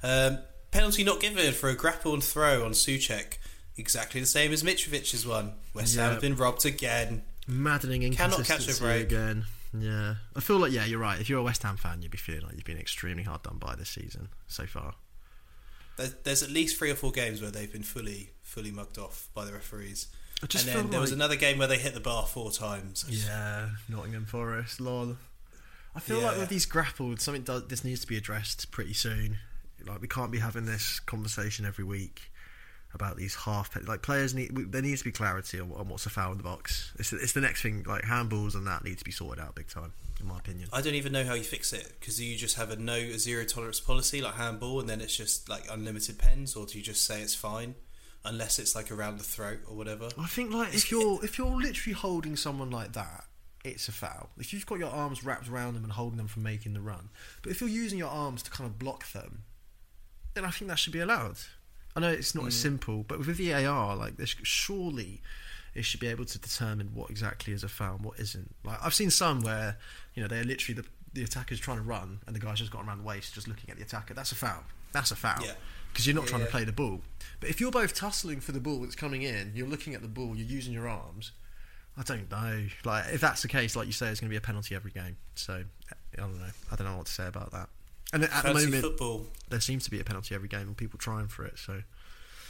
Um, penalty not given for a grapple and throw on Soucek. Exactly the same as Mitrovic's one. West Ham Yeah. have been robbed again. Maddening inconsistency Cannot catch a inconsistency break. again. Yeah, I feel like yeah, you're right. If you're a West Ham fan, you'd be feeling like you've been extremely hard done by this season so far. There's, there's at least three or four games where they've been fully, fully mugged off by the referees. And then there was another game where they hit the bar four times. Yeah, Nottingham Forest, lol. I feel like with these grappled, something does, this needs to be addressed pretty soon. Like we can't be having this conversation every week. about these half like players need. There needs to be clarity on, on what's a foul in the box. It's it's the next thing. Like handballs and that need to be sorted out big time, in my opinion. I don't even know how you fix it because you just have a no a zero tolerance policy like handball and then it's just like unlimited pens, or do you just say it's fine unless it's like around the throat or whatever? I think like if you're if you're literally holding someone like that, it's a foul. If you've got your arms wrapped around them and holding them from making the run, but if you're using your arms to kind of block them, then I think that should be allowed. I know it's not as mm. simple, but with VAR, like there's surely it should be able to determine what exactly is a foul and what isn't. Like I've seen some where you know they're literally the the attacker's trying to run and the guy's just got around the waist, just looking at the attacker. That's a foul. That's a foul. Yeah. Because you're not Yeah, trying yeah. to play the ball. But if you're both tussling for the ball that's coming in, you're looking at the ball, you're using your arms. I don't know. Like if that's the case, like you say, it's going to be a penalty every game. So I don't know. I don't know what to say about that. And at the moment, football, there seems to be a penalty every game, and people trying for it. So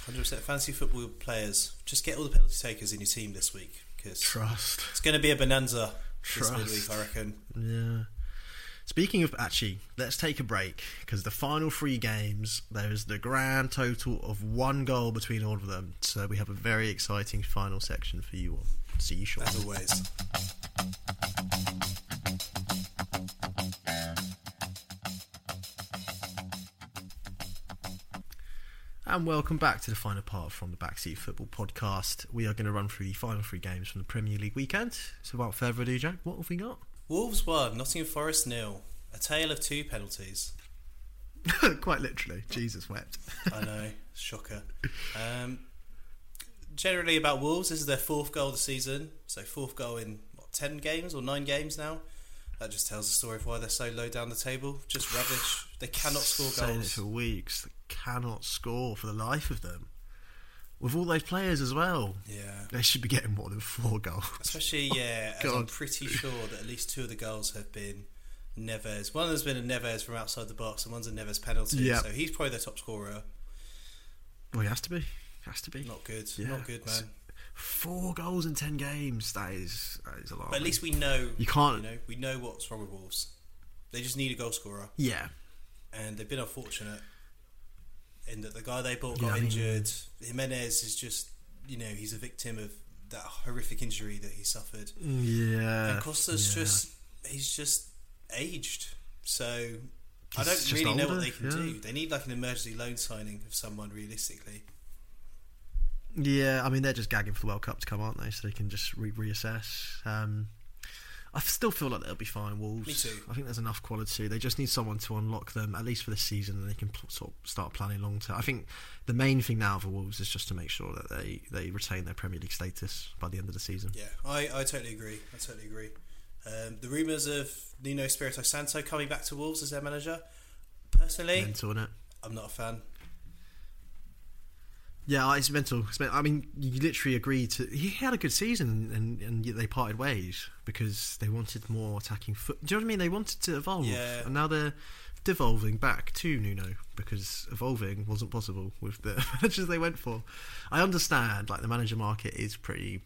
hundred percent. Fantasy football players, just get all the penalty takers in your team this week because trust. it's going to be a bonanza this Trust. midweek, I reckon. Yeah. Speaking of actually, let's take a break because the final three games there is the grand total of one goal between all of them. So we have a very exciting final section for you all. See you shortly. As always. And welcome back to the final part from the Backseat Football Podcast. We are going to run through the final three games from the Premier League weekend. So without further ado, Jack, what have we got? Wolves one, Nottingham Forest nil. A tale of two penalties. Quite literally, Jesus wept. I know, shocker. Um, generally about Wolves, this is their fourth goal of the season. So fourth goal in what, ten games or nine games now. That just tells the story of why they're so low down the table. Just rubbish. They cannot score Saying it goals. for weeks. They cannot score for the life of them. With all those players as well, Yeah. they should be getting more than four goals. Especially, oh, yeah, as I'm pretty sure that at least two of the goals have been Neves. One has been a Neves from outside the box, and one's a Neves penalty. Yeah. So he's probably their top scorer. Well, he has to be. Has to be. Not good. Yeah. Not good, man. Four goals in ten games. That is that is a lot. But at least we know. You can't- You know, we know what's wrong with Wolves. They just need a goal scorer, Yeah. and they've been unfortunate in that the guy they bought Yeah, got I mean- injured. Jimenez is just, you know, he's a victim of that horrific injury that he suffered. Yeah. and Costa's yeah. just, he's just aged. So I don't really know what they can yeah. do. They need like an emergency loan signing of someone realistically. Yeah, I mean they're just gagging for the World Cup to come, aren't they? So they can just re- reassess. Um, I still feel like they'll be fine. Wolves. Me too. I think there's enough quality. They just need someone to unlock them at least for the season, and they can pl- sort of start planning long term. I think the main thing now for Wolves is just to make sure that they they retain their Premier League status by the end of the season. Yeah, I, I totally agree. I totally agree. Um, the rumours of Nuno Espirito Santo coming back to Wolves as their manager, personally, Mental? I'm not a fan. Yeah, it's mental. It's men- I mean, you literally agreed to. He had a good season, and and yet they parted ways because they wanted more attacking foot. Do you know what I mean? They wanted to evolve, Yeah. and now they're devolving back to Nuno because evolving wasn't possible with the managers they went for. I understand, like the manager market is pretty.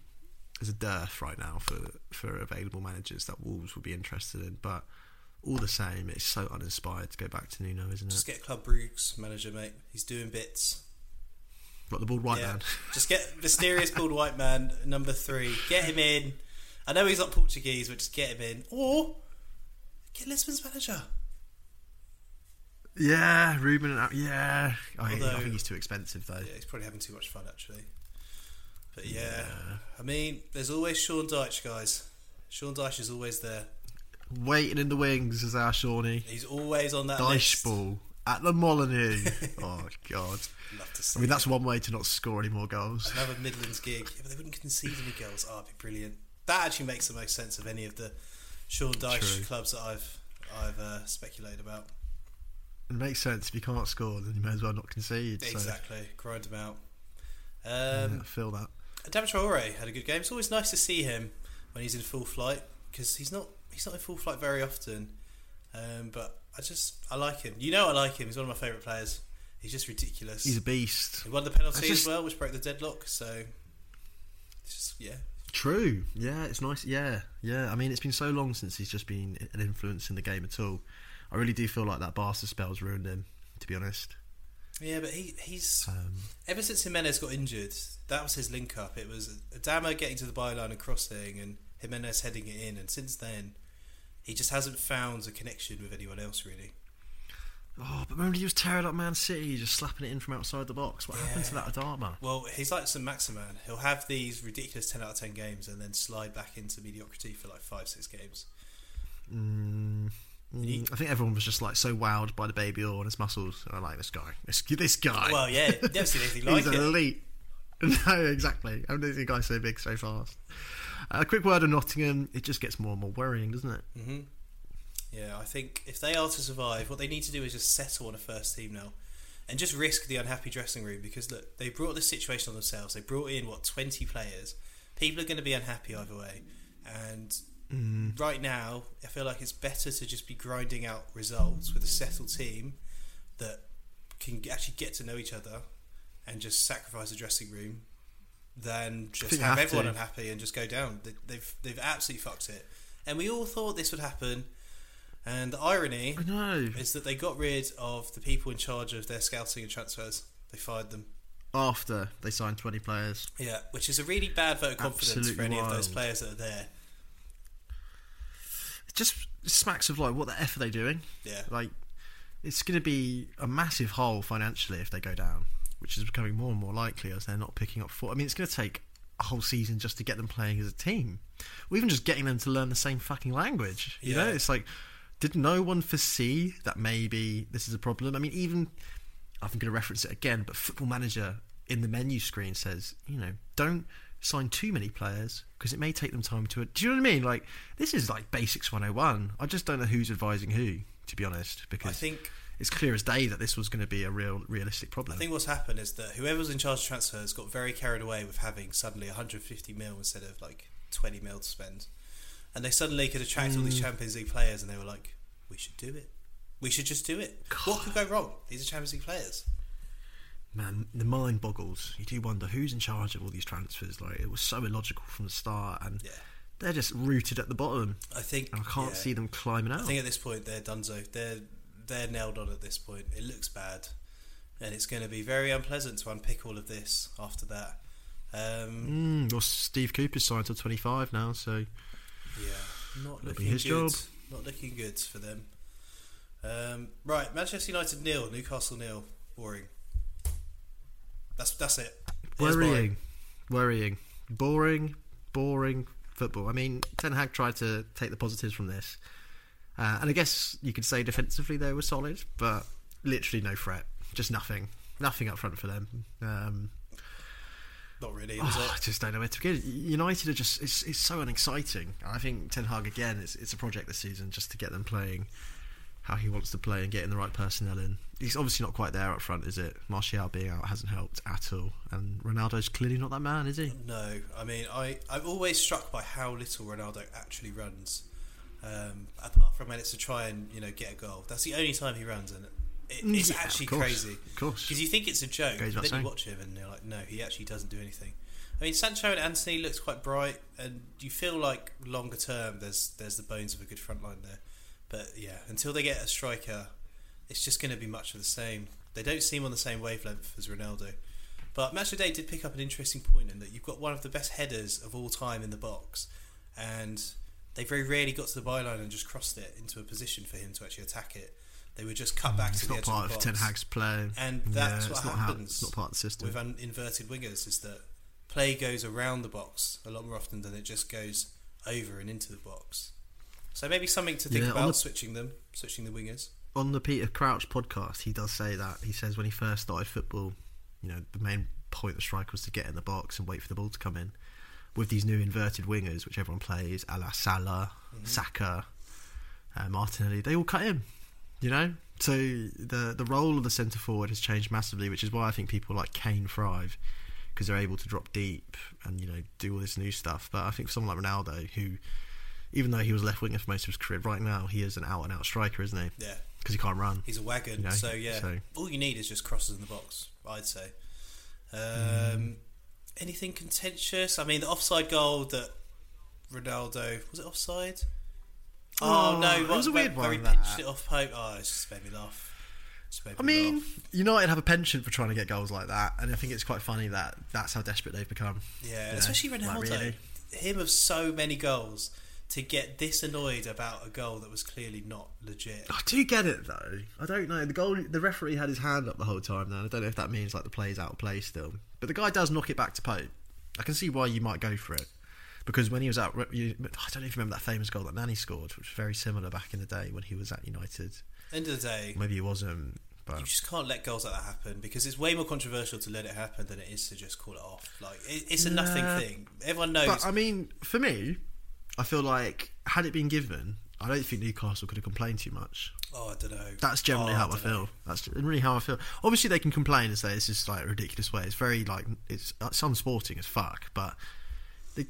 There's a dearth right now for for available managers that Wolves would be interested in, but all the same, it's so uninspired to go back to Nuno, isn't it? Just get Club Brugge's manager, mate. He's doing bits. Got the bald white yeah. man. Just get mysterious bald white man number three. Get him in. I know he's not Portuguese, but just get him in. Or get Lisbon's manager. Yeah, Ruben and yeah. I, I think he's too expensive though. Yeah, he's probably having too much fun actually. But yeah, I mean, there's always Sean Dyche, guys. Sean Dyche is always there. Waiting in the wings is our Shawnee. He's always on that list. ball at the Molineux. oh god. Love to see. I mean that's one way to not score any more goals. another Midlands gig. Yeah, but they wouldn't concede any goals. Oh, it'd be brilliant. That actually makes the most sense of any of the Sean Dyche True. clubs that I've I've uh, speculated about. It makes sense if you can't score, then you may as well not concede. So, Exactly, grind them out. yeah, Um, I feel that. David Traore had a good game. It's always nice to see him when he's in full flight because he's not he's not in full flight very often. Um, but I just I like him. You know I like him. He's one of my favourite players. He's just ridiculous. He's a beast. he won the penalty just- as well, which broke the deadlock. So it's just yeah, True. Yeah, it's nice. Yeah, yeah. I mean, it's been so long since he's just been an influence in the game at all. I really do feel like that Barca spell's ruined him. To be honest. Yeah, but he he's Um, ever since Jimenez got injured, that was his link up. It was Adama getting to the byline and crossing, and Jimenez heading it in. And since then, he just hasn't found a connection with anyone else really. oh, but remember he was tearing up Man City, just slapping it in from outside the box. What happened to Yeah. that Adama? Well, he's like Saint-Maximin. He'll have these ridiculous ten out of ten games and then slide back into mediocrity for like five, six games. Mm, He- mm, I think everyone was just like so wowed by the baby oil and his muscles. I like this guy. This, this guy. Well, yeah, never seen anything like He's it. elite. No, exactly. I've never seen a guy so big so fast. A quick word on Nottingham. It just gets more and more worrying, doesn't it? hmm Yeah, I think if they are to survive, what they need to do is just settle on a first team now, and just risk the unhappy dressing room because look, they brought this situation on themselves. They brought in what twenty players. People are going to be unhappy either way, and Mm. right now, I feel like it's better to just be grinding out results with a settled team that can actually get to know each other and just sacrifice the dressing room than just have have everyone to. unhappy and just go down. They, they've they've absolutely fucked it, and we all thought this would happen. And the irony I know. is that they got rid of the people in charge of their scouting and transfers. They fired them. After they signed 20 players. Yeah, which is a really bad vote of confidence for Absolutely any of those players that are there. It just smacks of like, what the F are they doing? Yeah. Like, it's going to be a massive hole financially if they go down, which is becoming more and more likely as they're not picking up foot. I mean, it's going to take a whole season just to get them playing as a team, or even just getting them to learn the same fucking language. You know, Yeah. it's like, did no one foresee that maybe this is a problem? I mean, even I'm going to reference it again, but Football Manager in the menu screen says, you know, don't sign too many players because it may take them time to. Do you know what I mean? Like, this is like basics 101. I just don't know who's advising who, to be honest, Because I think it's clear as day that this was going to be a real, realistic problem. I think what's happened is that whoever was in charge of transfers got very carried away with having suddenly 150 mil instead of like 20 mil to spend, and they suddenly could attract all these mm. Champions League players, and they were like, "We should do it. We should just do it. What could go wrong? These are Champions League players." Man, the mind boggles. You do wonder who's in charge of all these transfers. Like, it was so illogical from the start, and Yeah, they're just rooted at the bottom, I think and I can't yeah. see them climbing out. I think at this point they're donezo. They're they're nailed on at this point. It looks bad, and it's going to be very unpleasant to unpick all of this after that. Um, Mm, well, Steve Cooper's signed till 25 now, so Yeah, not looking his good. job. Not looking good for them. Um, right, Manchester United nil, Newcastle nil. Boring. That's that's it. It is boring. worrying, worrying, boring, boring football. I mean, Ten Hag tried to take the positives from this, uh, and I guess you could say defensively they were solid, but literally no threat, just nothing, nothing up front for them. Um, Not really. Oh, I just don't know where to begin. United are just it's, it's so unexciting. I think Ten Hag again, it's it's a project this season just to get them playing how he wants to play and getting the right personnel in. He's obviously not quite there up front, is it? Martial being out hasn't helped at all, and Ronaldo's clearly not that man, is he? No, I mean, I I'm always struck by how little Ronaldo actually runs. Um, apart from when it's to try and you know get a goal, that's the only time he runs, and it, it's Mm, Yeah, actually of course, crazy. Of course. Because you think it's a joke, but then saying. you watch him and you're like, no, he actually doesn't do anything. I mean, Sancho and Antony looks quite bright, and you feel like longer term, there's there's the bones of a good front line there. But yeah, until they get a striker, it's just going to be much of the same. They don't seem on the same wavelength as Ronaldo. But Match of Day did pick up an interesting point in that you've got one of the best headers of all time in the box, and they very rarely got to the byline and just crossed it into a position for him to actually attack it. They would just cut back Mm, it's to the edge of the box. Not part of. Ten Hag's play, And that's yeah, what it's not how- happens it's not part of the system. with un- inverted wingers is that play goes around the box a lot more often than it just goes over and into the box. So maybe something to think Yeah, about the- switching them, switching the wingers. on the Peter Crouch podcast, he does say that. He says when he first started football, you know, the main point of the striker was to get in the box and wait for the ball to come in. With these new inverted wingers, which everyone plays, a la Salah, Saka, uh, Martinelli, they all cut in. You know, so the the role of the centre forward has changed massively, which is why I think people like Kane thrive because they're able to drop deep and you know do all this new stuff. But I think for someone like Ronaldo, who even though he was left winger for most of his career, right now he is an out and out striker, isn't he? Yeah, Because he can't run. he's a wagon. You know, so yeah, so- all you need is just crosses in the box. I'd say. Um, Mm. Anything contentious? I mean, the offside goal that Ronaldo was it offside? Oh, Oh, no, it was a weird he one, that. pitched it off Pope. Oh, it's just made me laugh. I mean, laugh. United have a penchant for trying to get goals like that, and I think it's quite funny that that's how desperate they've become. yeah, you especially Ronaldo. like, really? Him of so many goals to get this annoyed about a goal that was clearly not legit. I do get it though. I don't know. The goal, the referee had his hand up the whole time. Now I don't know if that means like the play's out of play still. But the guy does knock it back to Pope. I can see why you might go for it because when he was at, you, I don't know if you remember that famous goal that Nani scored, which was very similar back in the day when he was at United. End of the day, Maybe he wasn't, but you just can't let goals like that happen because it's way more controversial to let it happen than it is to just call it off. Like it, it's a nothing thing. Everyone knows. But I mean, for me, I feel like had it been given, I don't think Newcastle could have complained too much. oh, I don't know. That's generally Oh, how I, dunno. feel. That's really how I feel. Obviously, they can complain and say it's just like a ridiculous way. It's very like it's uh, it's unsporting as fuck. But they,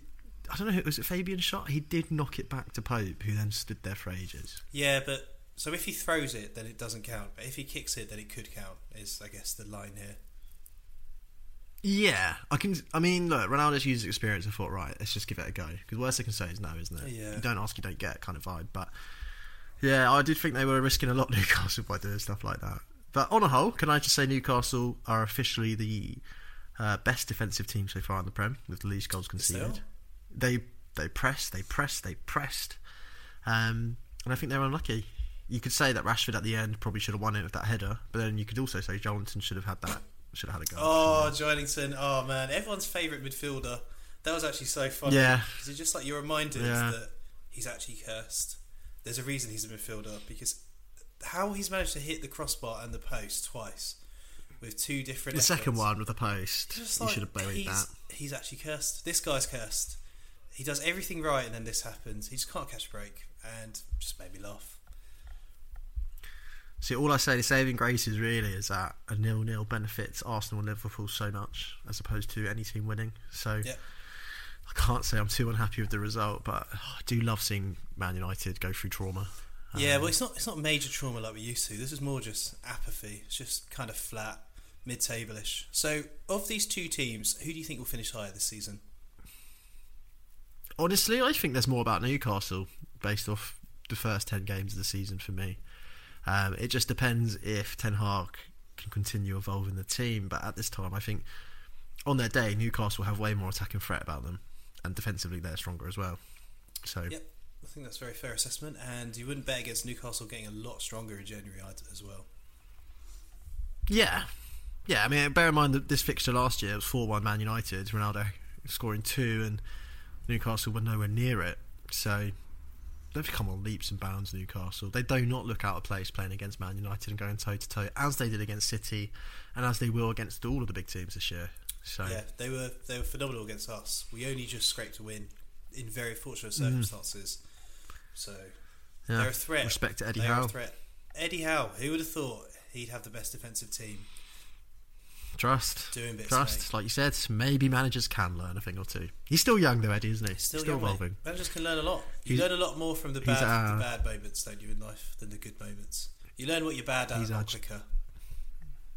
I don't know. It was it Fabian Schär? He did knock it back to Pope, who then stood there for ages. Yeah, but so if he throws it, then it doesn't count. But if he kicks it, then it could count. Is I guess the line here. Yeah, I can. I mean, look, Ronaldo's used his experience and thought, right, let's just give it a go. Because worst they can say is no, isn't it? Yeah. You don't ask, you don't get kind of vibe. But yeah, I did think they were risking a lot, Newcastle, by doing stuff like that. But on a whole, can I just say Newcastle are officially the uh, best defensive team so far in the Prem with the least goals conceded. They they pressed, they pressed, they pressed, um, and I think they're unlucky. You could say that Rashford at the end probably should have won it with that header, but then you could also say Joelinton should have had that, should have had a goal. Oh, Joelinton. Oh man, everyone's favourite midfielder. That was actually so funny. Yeah. because it's just like you're reminded Yeah. that he's actually cursed. There's a reason he's a midfielder because how he's managed to hit the crossbar and the post twice with two different. The second one with the post, Just you like, should have buried that. He's actually cursed. This guy's cursed. He does everything right, and then this happens. He just can't catch a break, and just made me laugh. See, all I say, the saving grace is really is that a nil-nil benefits Arsenal and Liverpool so much as opposed to any team winning. So Yeah. I can't say I'm too unhappy with the result, but I do love seeing Man United go through trauma. Yeah, Um, well, it's not it's not major trauma like we used to. This is more just apathy. It's just kind of flat, mid-table-ish. So, of these two teams, who do you think will finish higher this season? honestly, I think there's more about Newcastle based off the first ten games of the season for me. Um, it just depends if Ten Hag can continue evolving the team, but at this time, I think on their day, Newcastle have way more attacking threat about them, and defensively they're stronger as well. So Yep, I think that's a very fair assessment. And you wouldn't bet against Newcastle getting a lot stronger in January as well. Yeah, yeah. I mean, bear in mind that this fixture last year was four-one Man United. Ronaldo scoring two, and Newcastle were nowhere near it. So they've come on leaps and bounds. Newcastle. They do not look out of place playing against Man United and going toe to toe as they did against City, and as they will against all of the big teams this year. So Yeah, they were they were phenomenal against us. We only just scraped a win in very fortunate Mm-hmm. circumstances. So yeah, they're a threat. Respect to Eddie they Howe. a threat. Eddie Howe. Who would have thought he'd have the best defensive team Trust. doing bits? Trust, mate? like you said, maybe managers can learn a thing or two. He's still young though, Eddie, isn't he? Still, still young, mate. evolving. Managers can learn a lot. You He's- learn a lot more from the bad, our- the bad moments, don't you, in life, than the good moments. You learn what you're bad at He's our quicker.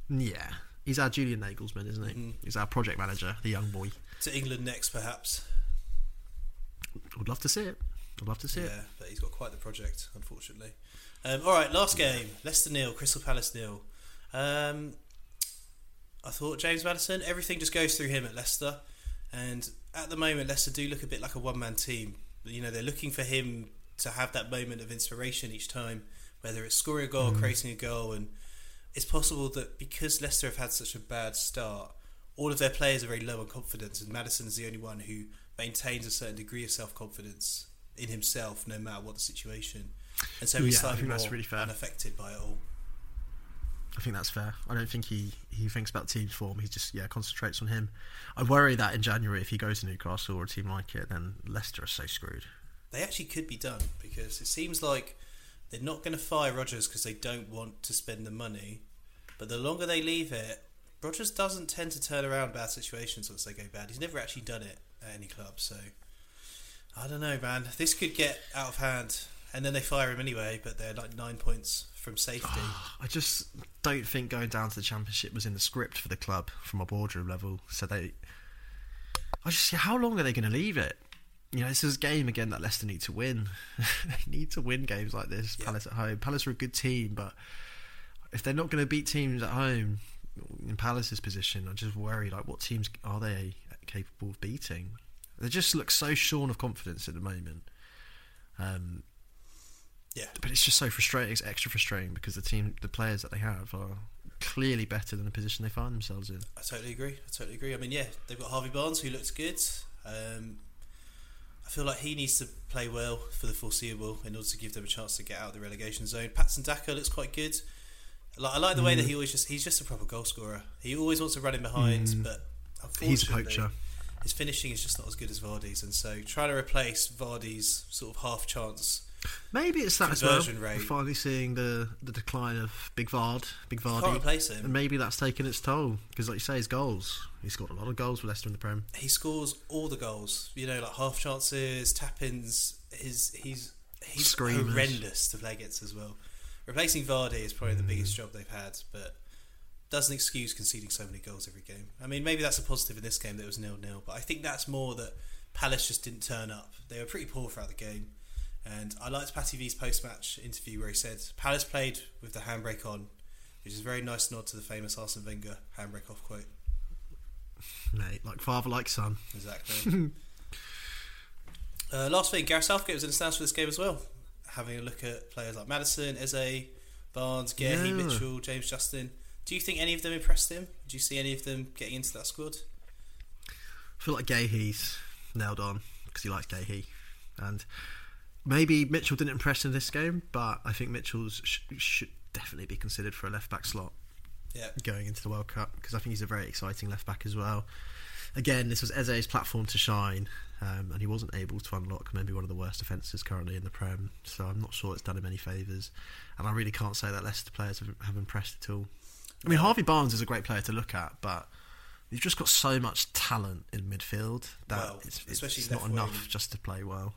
Yeah, he's our Julian Nagelsmann, isn't he? Mhm. He's our project manager, the young boy. To England next, perhaps. Would love to see it. I'd love to see it. Yeah, but he's got quite the project, unfortunately. Um, all right, last game: Leicester nil, Crystal Palace nil. Um, I thought James Maddison. Everything just goes through him at Leicester, and at the moment, Leicester do look a bit like a one-man team. You know, they're looking for him to have that moment of inspiration each time, whether it's scoring a goal, creating a goal, and it's possible that because Leicester have had such a bad start, all of their players are very low on confidence, and Madison is the only one who maintains a certain degree of self-confidence in himself, no matter what the situation. And so he's Yeah, slightly more that's really unaffected by it all. I think that's fair. I don't think he, he thinks about team form. He just yeah concentrates on him. I worry that in January, if he goes to Newcastle or a team like it, then Leicester are so screwed. They actually could be done because it seems like they're not going to fire Rodgers because they don't want to spend the money. But the longer they leave it, Rodgers doesn't tend to turn around bad situations once they go bad. He's never actually done it at any club, so I don't know, man. This could get out of hand, and then they fire him anyway. But they're like nine points from safety. I just don't think going down to the championship was in the script for the club from a boardroom level. So they, I just see how long are they going to leave it? You know, this is a game again that Leicester need to win. they need to win games like this. Yeah. Palace at home. Palace are a good team, but if they're not going to beat teams at home in Palace's position, I just worry like what teams are they capable of beating? They just look so shorn of confidence at the moment. Um, Yeah. but it's just so frustrating. It's extra frustrating because the team, the players that they have, are clearly better than the position they find themselves in. I totally agree. I totally agree. I mean, yeah, they've got Harvey Barnes who looks good. Um, I feel like he needs to play well for the foreseeable in order to give them a chance to get out of the relegation zone. Patson Daka looks quite good. Like, I like the way Mm. that he always just he's just a proper goal scorer. He always wants to run in behind, Mm. but unfortunately, poacher. his finishing is just not as good as Vardy's, and so trying to replace Vardy's sort of half chance. Maybe it's that as well. Rate. We're finally seeing the, the decline of Big Vard, Big Can't Vardy. replace And maybe that's taken its toll because, like you say, his goals. He scored a lot of goals for Leicester in the Prem. He scores all the goals. You know, like half chances, tap ins. His he's he's Screamers. horrendous to play against as well. Replacing Vardy is probably the Mm. biggest job they've had, but doesn't excuse conceding so many goals every game. I mean, maybe that's a positive in this game that it was nil nil, but I think that's more that Palace just didn't turn up. They were pretty poor throughout the game, and I liked Patty V's post match interview where he said Palace played with the handbrake on, which is a very nice nod to the famous Arsene Wenger handbrake off quote. Mate, like father, like son. Exactly. uh, last thing, Gareth Southgate was in the stands for this game as well, having a look at players like Maddison, Eze, Barnes, Guehi, Yeah. Mitchell, James Justin. Do you think any of them impressed him? Do you see any of them getting into that squad? I feel like Guehi's nailed on because he likes Guehi. And maybe Mitchell didn't impress in this game, but I think Mitchell's sh- should definitely be considered for a left back slot Yeah, going into the World Cup because I think he's a very exciting left back as well. Again, this was Eze's platform to shine, um, and he wasn't able to unlock maybe one of the worst defences currently in the Prem. So I'm not sure it's done him any favours, and I really can't say that Leicester players have, have impressed at all. I mean. Harvey Barnes is a great player to look at, but you've just got so much talent in midfield that Well, it's, it's, especially it's not enough wing. just to play well.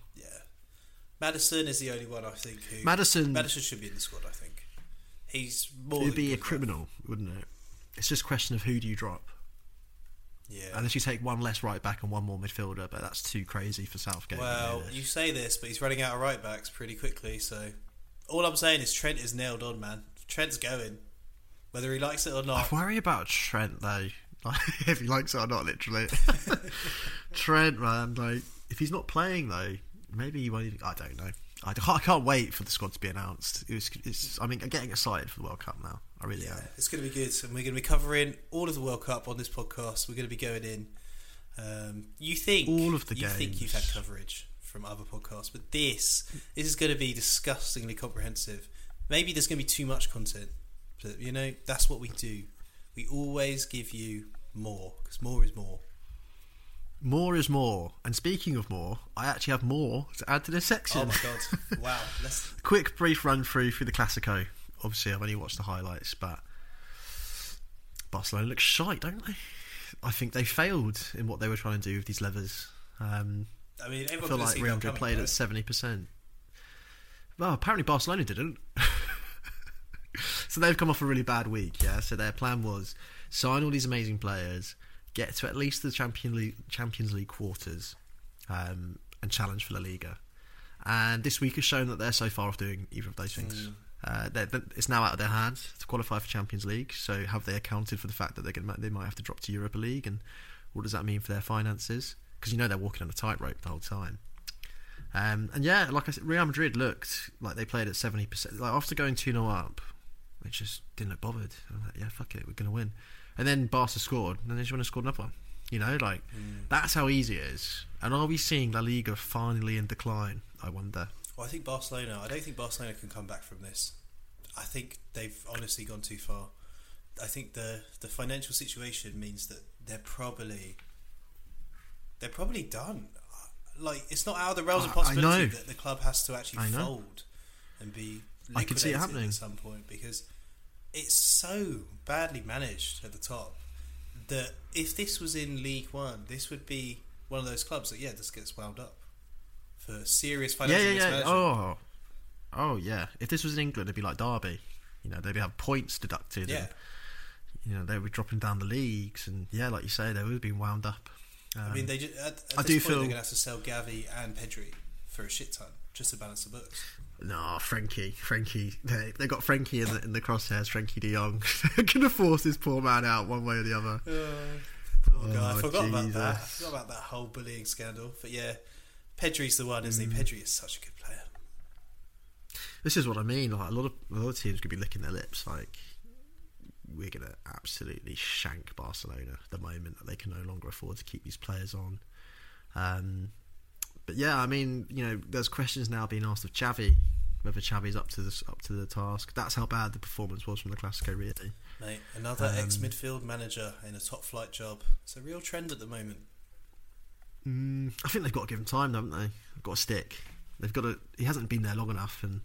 Maddison is the only one I think who Maddison, Maddison should be in the squad. I think he's more. It would be a criminal, wouldn't it? It's just a question of who do you drop. Yeah. Unless you take one less right back and one more midfielder, but that's too crazy for Southgate. Well, you say this, but he's running out of right backs pretty quickly. So all I'm saying is Trent is nailed on, man. Trent's going, whether he likes it or I not. worry about Trent though. Like, if he likes it or not, literally. Trent, man, like if he's not playing though, maybe he won't. Even, I don't know. I can't, I can't wait for the squad to be announced. It was, it's, I mean, I'm getting excited for the World Cup now. I really Yeah, am. it's going to be good, and we're going to be covering all of the World Cup on this podcast. We're going to be going in. Um, you think All of the you think you've had coverage from other podcasts, but this this is going to be disgustingly comprehensive. Maybe there's going to be too much content, but you know that's what we do. We always give you more because more is more. More is more. And speaking of more, I actually have more to add to this section. Oh my god! wow, let's Quick, brief run through through the Clasico. Obviously, I've only watched the highlights, but Barcelona look shite, don't they? I think they failed in what they were trying to do with these levers. Um, I mean, I feel like Real Madrid played though. at seventy percent. Well, apparently Barcelona didn't. so they've come off a really bad week. Yeah. So their plan was sign all these amazing players, get to at least the Champion League, Champions League quarters, um, and challenge for La Liga. And this week has shown that they're so far off doing either of those things. Mm. Uh, they're- they're- it's now out of their hands to qualify for Champions League. So have they accounted for the fact that they're going they might have to drop to Europa League, and what does that mean for their finances? Because you know they're walking on a tightrope the whole time. Um, and yeah, like I said, Real Madrid looked like they played at seventy percent. Like after going two 0 up, they just didn't look bothered. I'm like, yeah, fuck it, we're gonna win. And then Barca scored, and then they just went and scored another one. You know, like Mm. that's how easy it is. And are we seeing La Liga finally in decline? I wonder. Well, I think Barcelona. I don't think Barcelona can come back from this. I think they've honestly gone too far. I think the the financial situation means that they're probably they're probably done. Like it's not out of the realms of I- possibility that the club has to actually fold and be I can see it happening. at some point because it's so badly managed at the top that if this was in League One, this would be one of those clubs that yeah just gets wound up for serious financial yeah, yeah. mismanagement. Oh, oh, yeah. If this was in England, it'd be like Derby. You know, they'd be have points deducted. Yeah. And, you know, they were dropping down the leagues, and yeah, like you say, they would have been wound up. Um, I mean, they just, at, at I this do point feel- they're going to have to sell Gavi and Pedri for a shit ton just to balance the books. No, Frenkie, Frenkie. They, they got Frenkie in the in the crosshairs. Frenkie De Jong gonna force this poor man out one way or the other. Oh, God, I Oh, forgot about that. I forgot about that whole bullying scandal. But yeah, Pedri's the one, isn't Mm. he? Pedri is such a good player. This is what I mean. Like a lot of a lot of teams could be licking their lips. Like we're gonna absolutely shank Barcelona the moment that they can no longer afford to keep these players on. Um, but yeah, I mean, you know, there's questions now being asked of Xavi whether Xavi's up to this up to the task. That's how bad the performance was from the Clasico, really. Mate, another Um, ex midfield manager in a top flight job. It's a real trend at the moment. Mm, I think they've got to give him time, haven't they? They've got to stick. They've got to. He hasn't been there long enough, and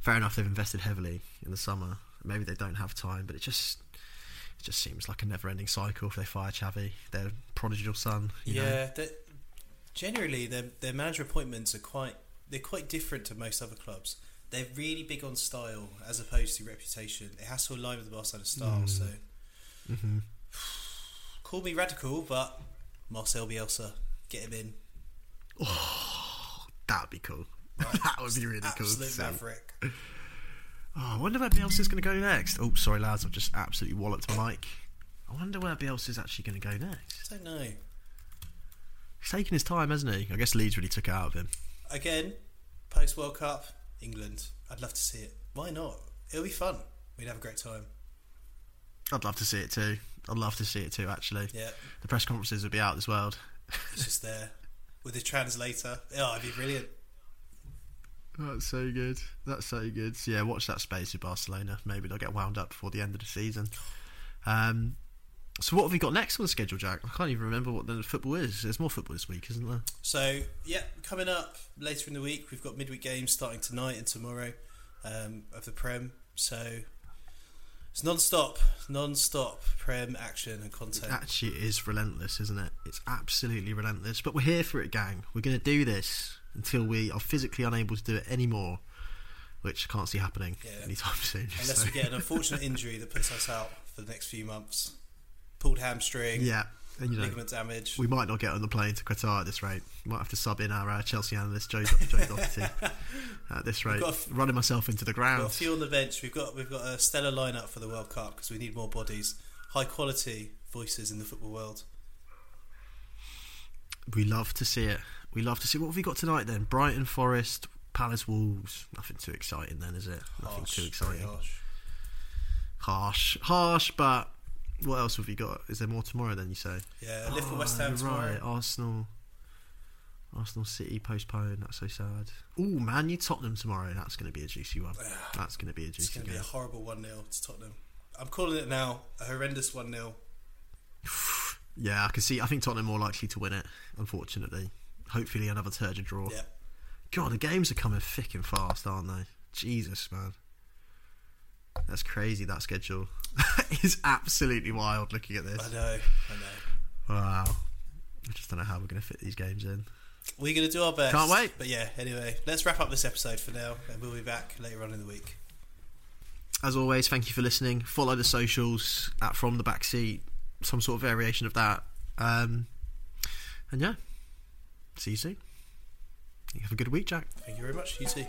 fair enough. They've invested heavily in the summer. Maybe they don't have time, but it just it just seems like a never-ending cycle if they fire Xavi, their prodigal son. You know? yeah, they- generally their their manager appointments are quite they're quite different to most other clubs. They're really big on style as opposed to reputation. It has to align with the Barcelona style. Mm. So hmm call me radical, but Marcel Bielsa, get him in. that would be cool. that would be really cool. Absolute see. maverick. Oh, I wonder where Bielsa's going to go next. Oh, sorry, lads, I've just absolutely walloped my mic. I wonder where Bielsa's actually going to go next. I don't know. He's taking his time, hasn't he? I guess Leeds really took it out of him. Again, post World Cup, England. I'd love to see it. Why not? It'll be fun. We'd have a great time. I'd love to see it too. I'd love to see it too, actually. Yeah, The press conferences would be out this world. it's just there with the translator. Oh, it'd be brilliant. That's so good. That's so good. So yeah, watch that space with Barcelona. Maybe they'll get wound up before the end of the season. Um, so what have we got next on the schedule, Jack? I can't even remember what the football is. There's more football this week, isn't there? So, yeah, coming up later in the week, we've got midweek games starting tonight and tomorrow um, of the Prem. So, it's non stop, non stop Prem action and content. Actually, it is relentless, isn't it? It's absolutely relentless. But we're here for it, gang. We're going to do this until we are physically unable to do it anymore, which I can't see happening Yeah. anytime soon. Unless So- we get an unfortunate injury that puts us out for the next few months. Pulled hamstring, yeah, and you know, ligament damage. we might not get on the plane to Qatar at this rate. We might have to sub in our uh, Chelsea analyst Joe, Joe Doherty at this rate. f- running myself into the We've ground. got a few on the bench. We've got we've got a stellar lineup for the World Cup because we need more bodies, high quality voices in the football world. We love to see it. We love to see. What have we got tonight then? Brighton, Forest, Palace, Wolves. Nothing too exciting then, is it? Nothing Harsh, too exciting. harsh. Harsh, harsh. But what else have we got? Is there more tomorrow? Then you say? Yeah, Liverpool, Oh, West Ham tomorrow. Right, Arsenal. Arsenal City postponed. That's so sad. Oh, Man, you Tottenham tomorrow. That's going to be a juicy one. That's going to be a juicy. It's going to be a horrible 1 0 to Tottenham. I'm calling it now a horrendous 1 0. Yeah, I can see. I think Tottenham more likely to win it. Unfortunately, hopefully another turgid draw. Yeah. God, the games are coming thick and fast, aren't they? Jesus, man. That's crazy, that schedule. it's absolutely wild looking at this. I know, I know. Wow. I just don't know how we're going to fit these games in. We're going to do our best. Can't wait. But yeah, anyway, let's wrap up this episode for now and we'll be back later on in the week. As always, thank you for listening. Follow the socials at From the Backseat, some sort of variation of that. Um, and yeah, see you soon. You have a good week, Jack. Thank you very much. You too.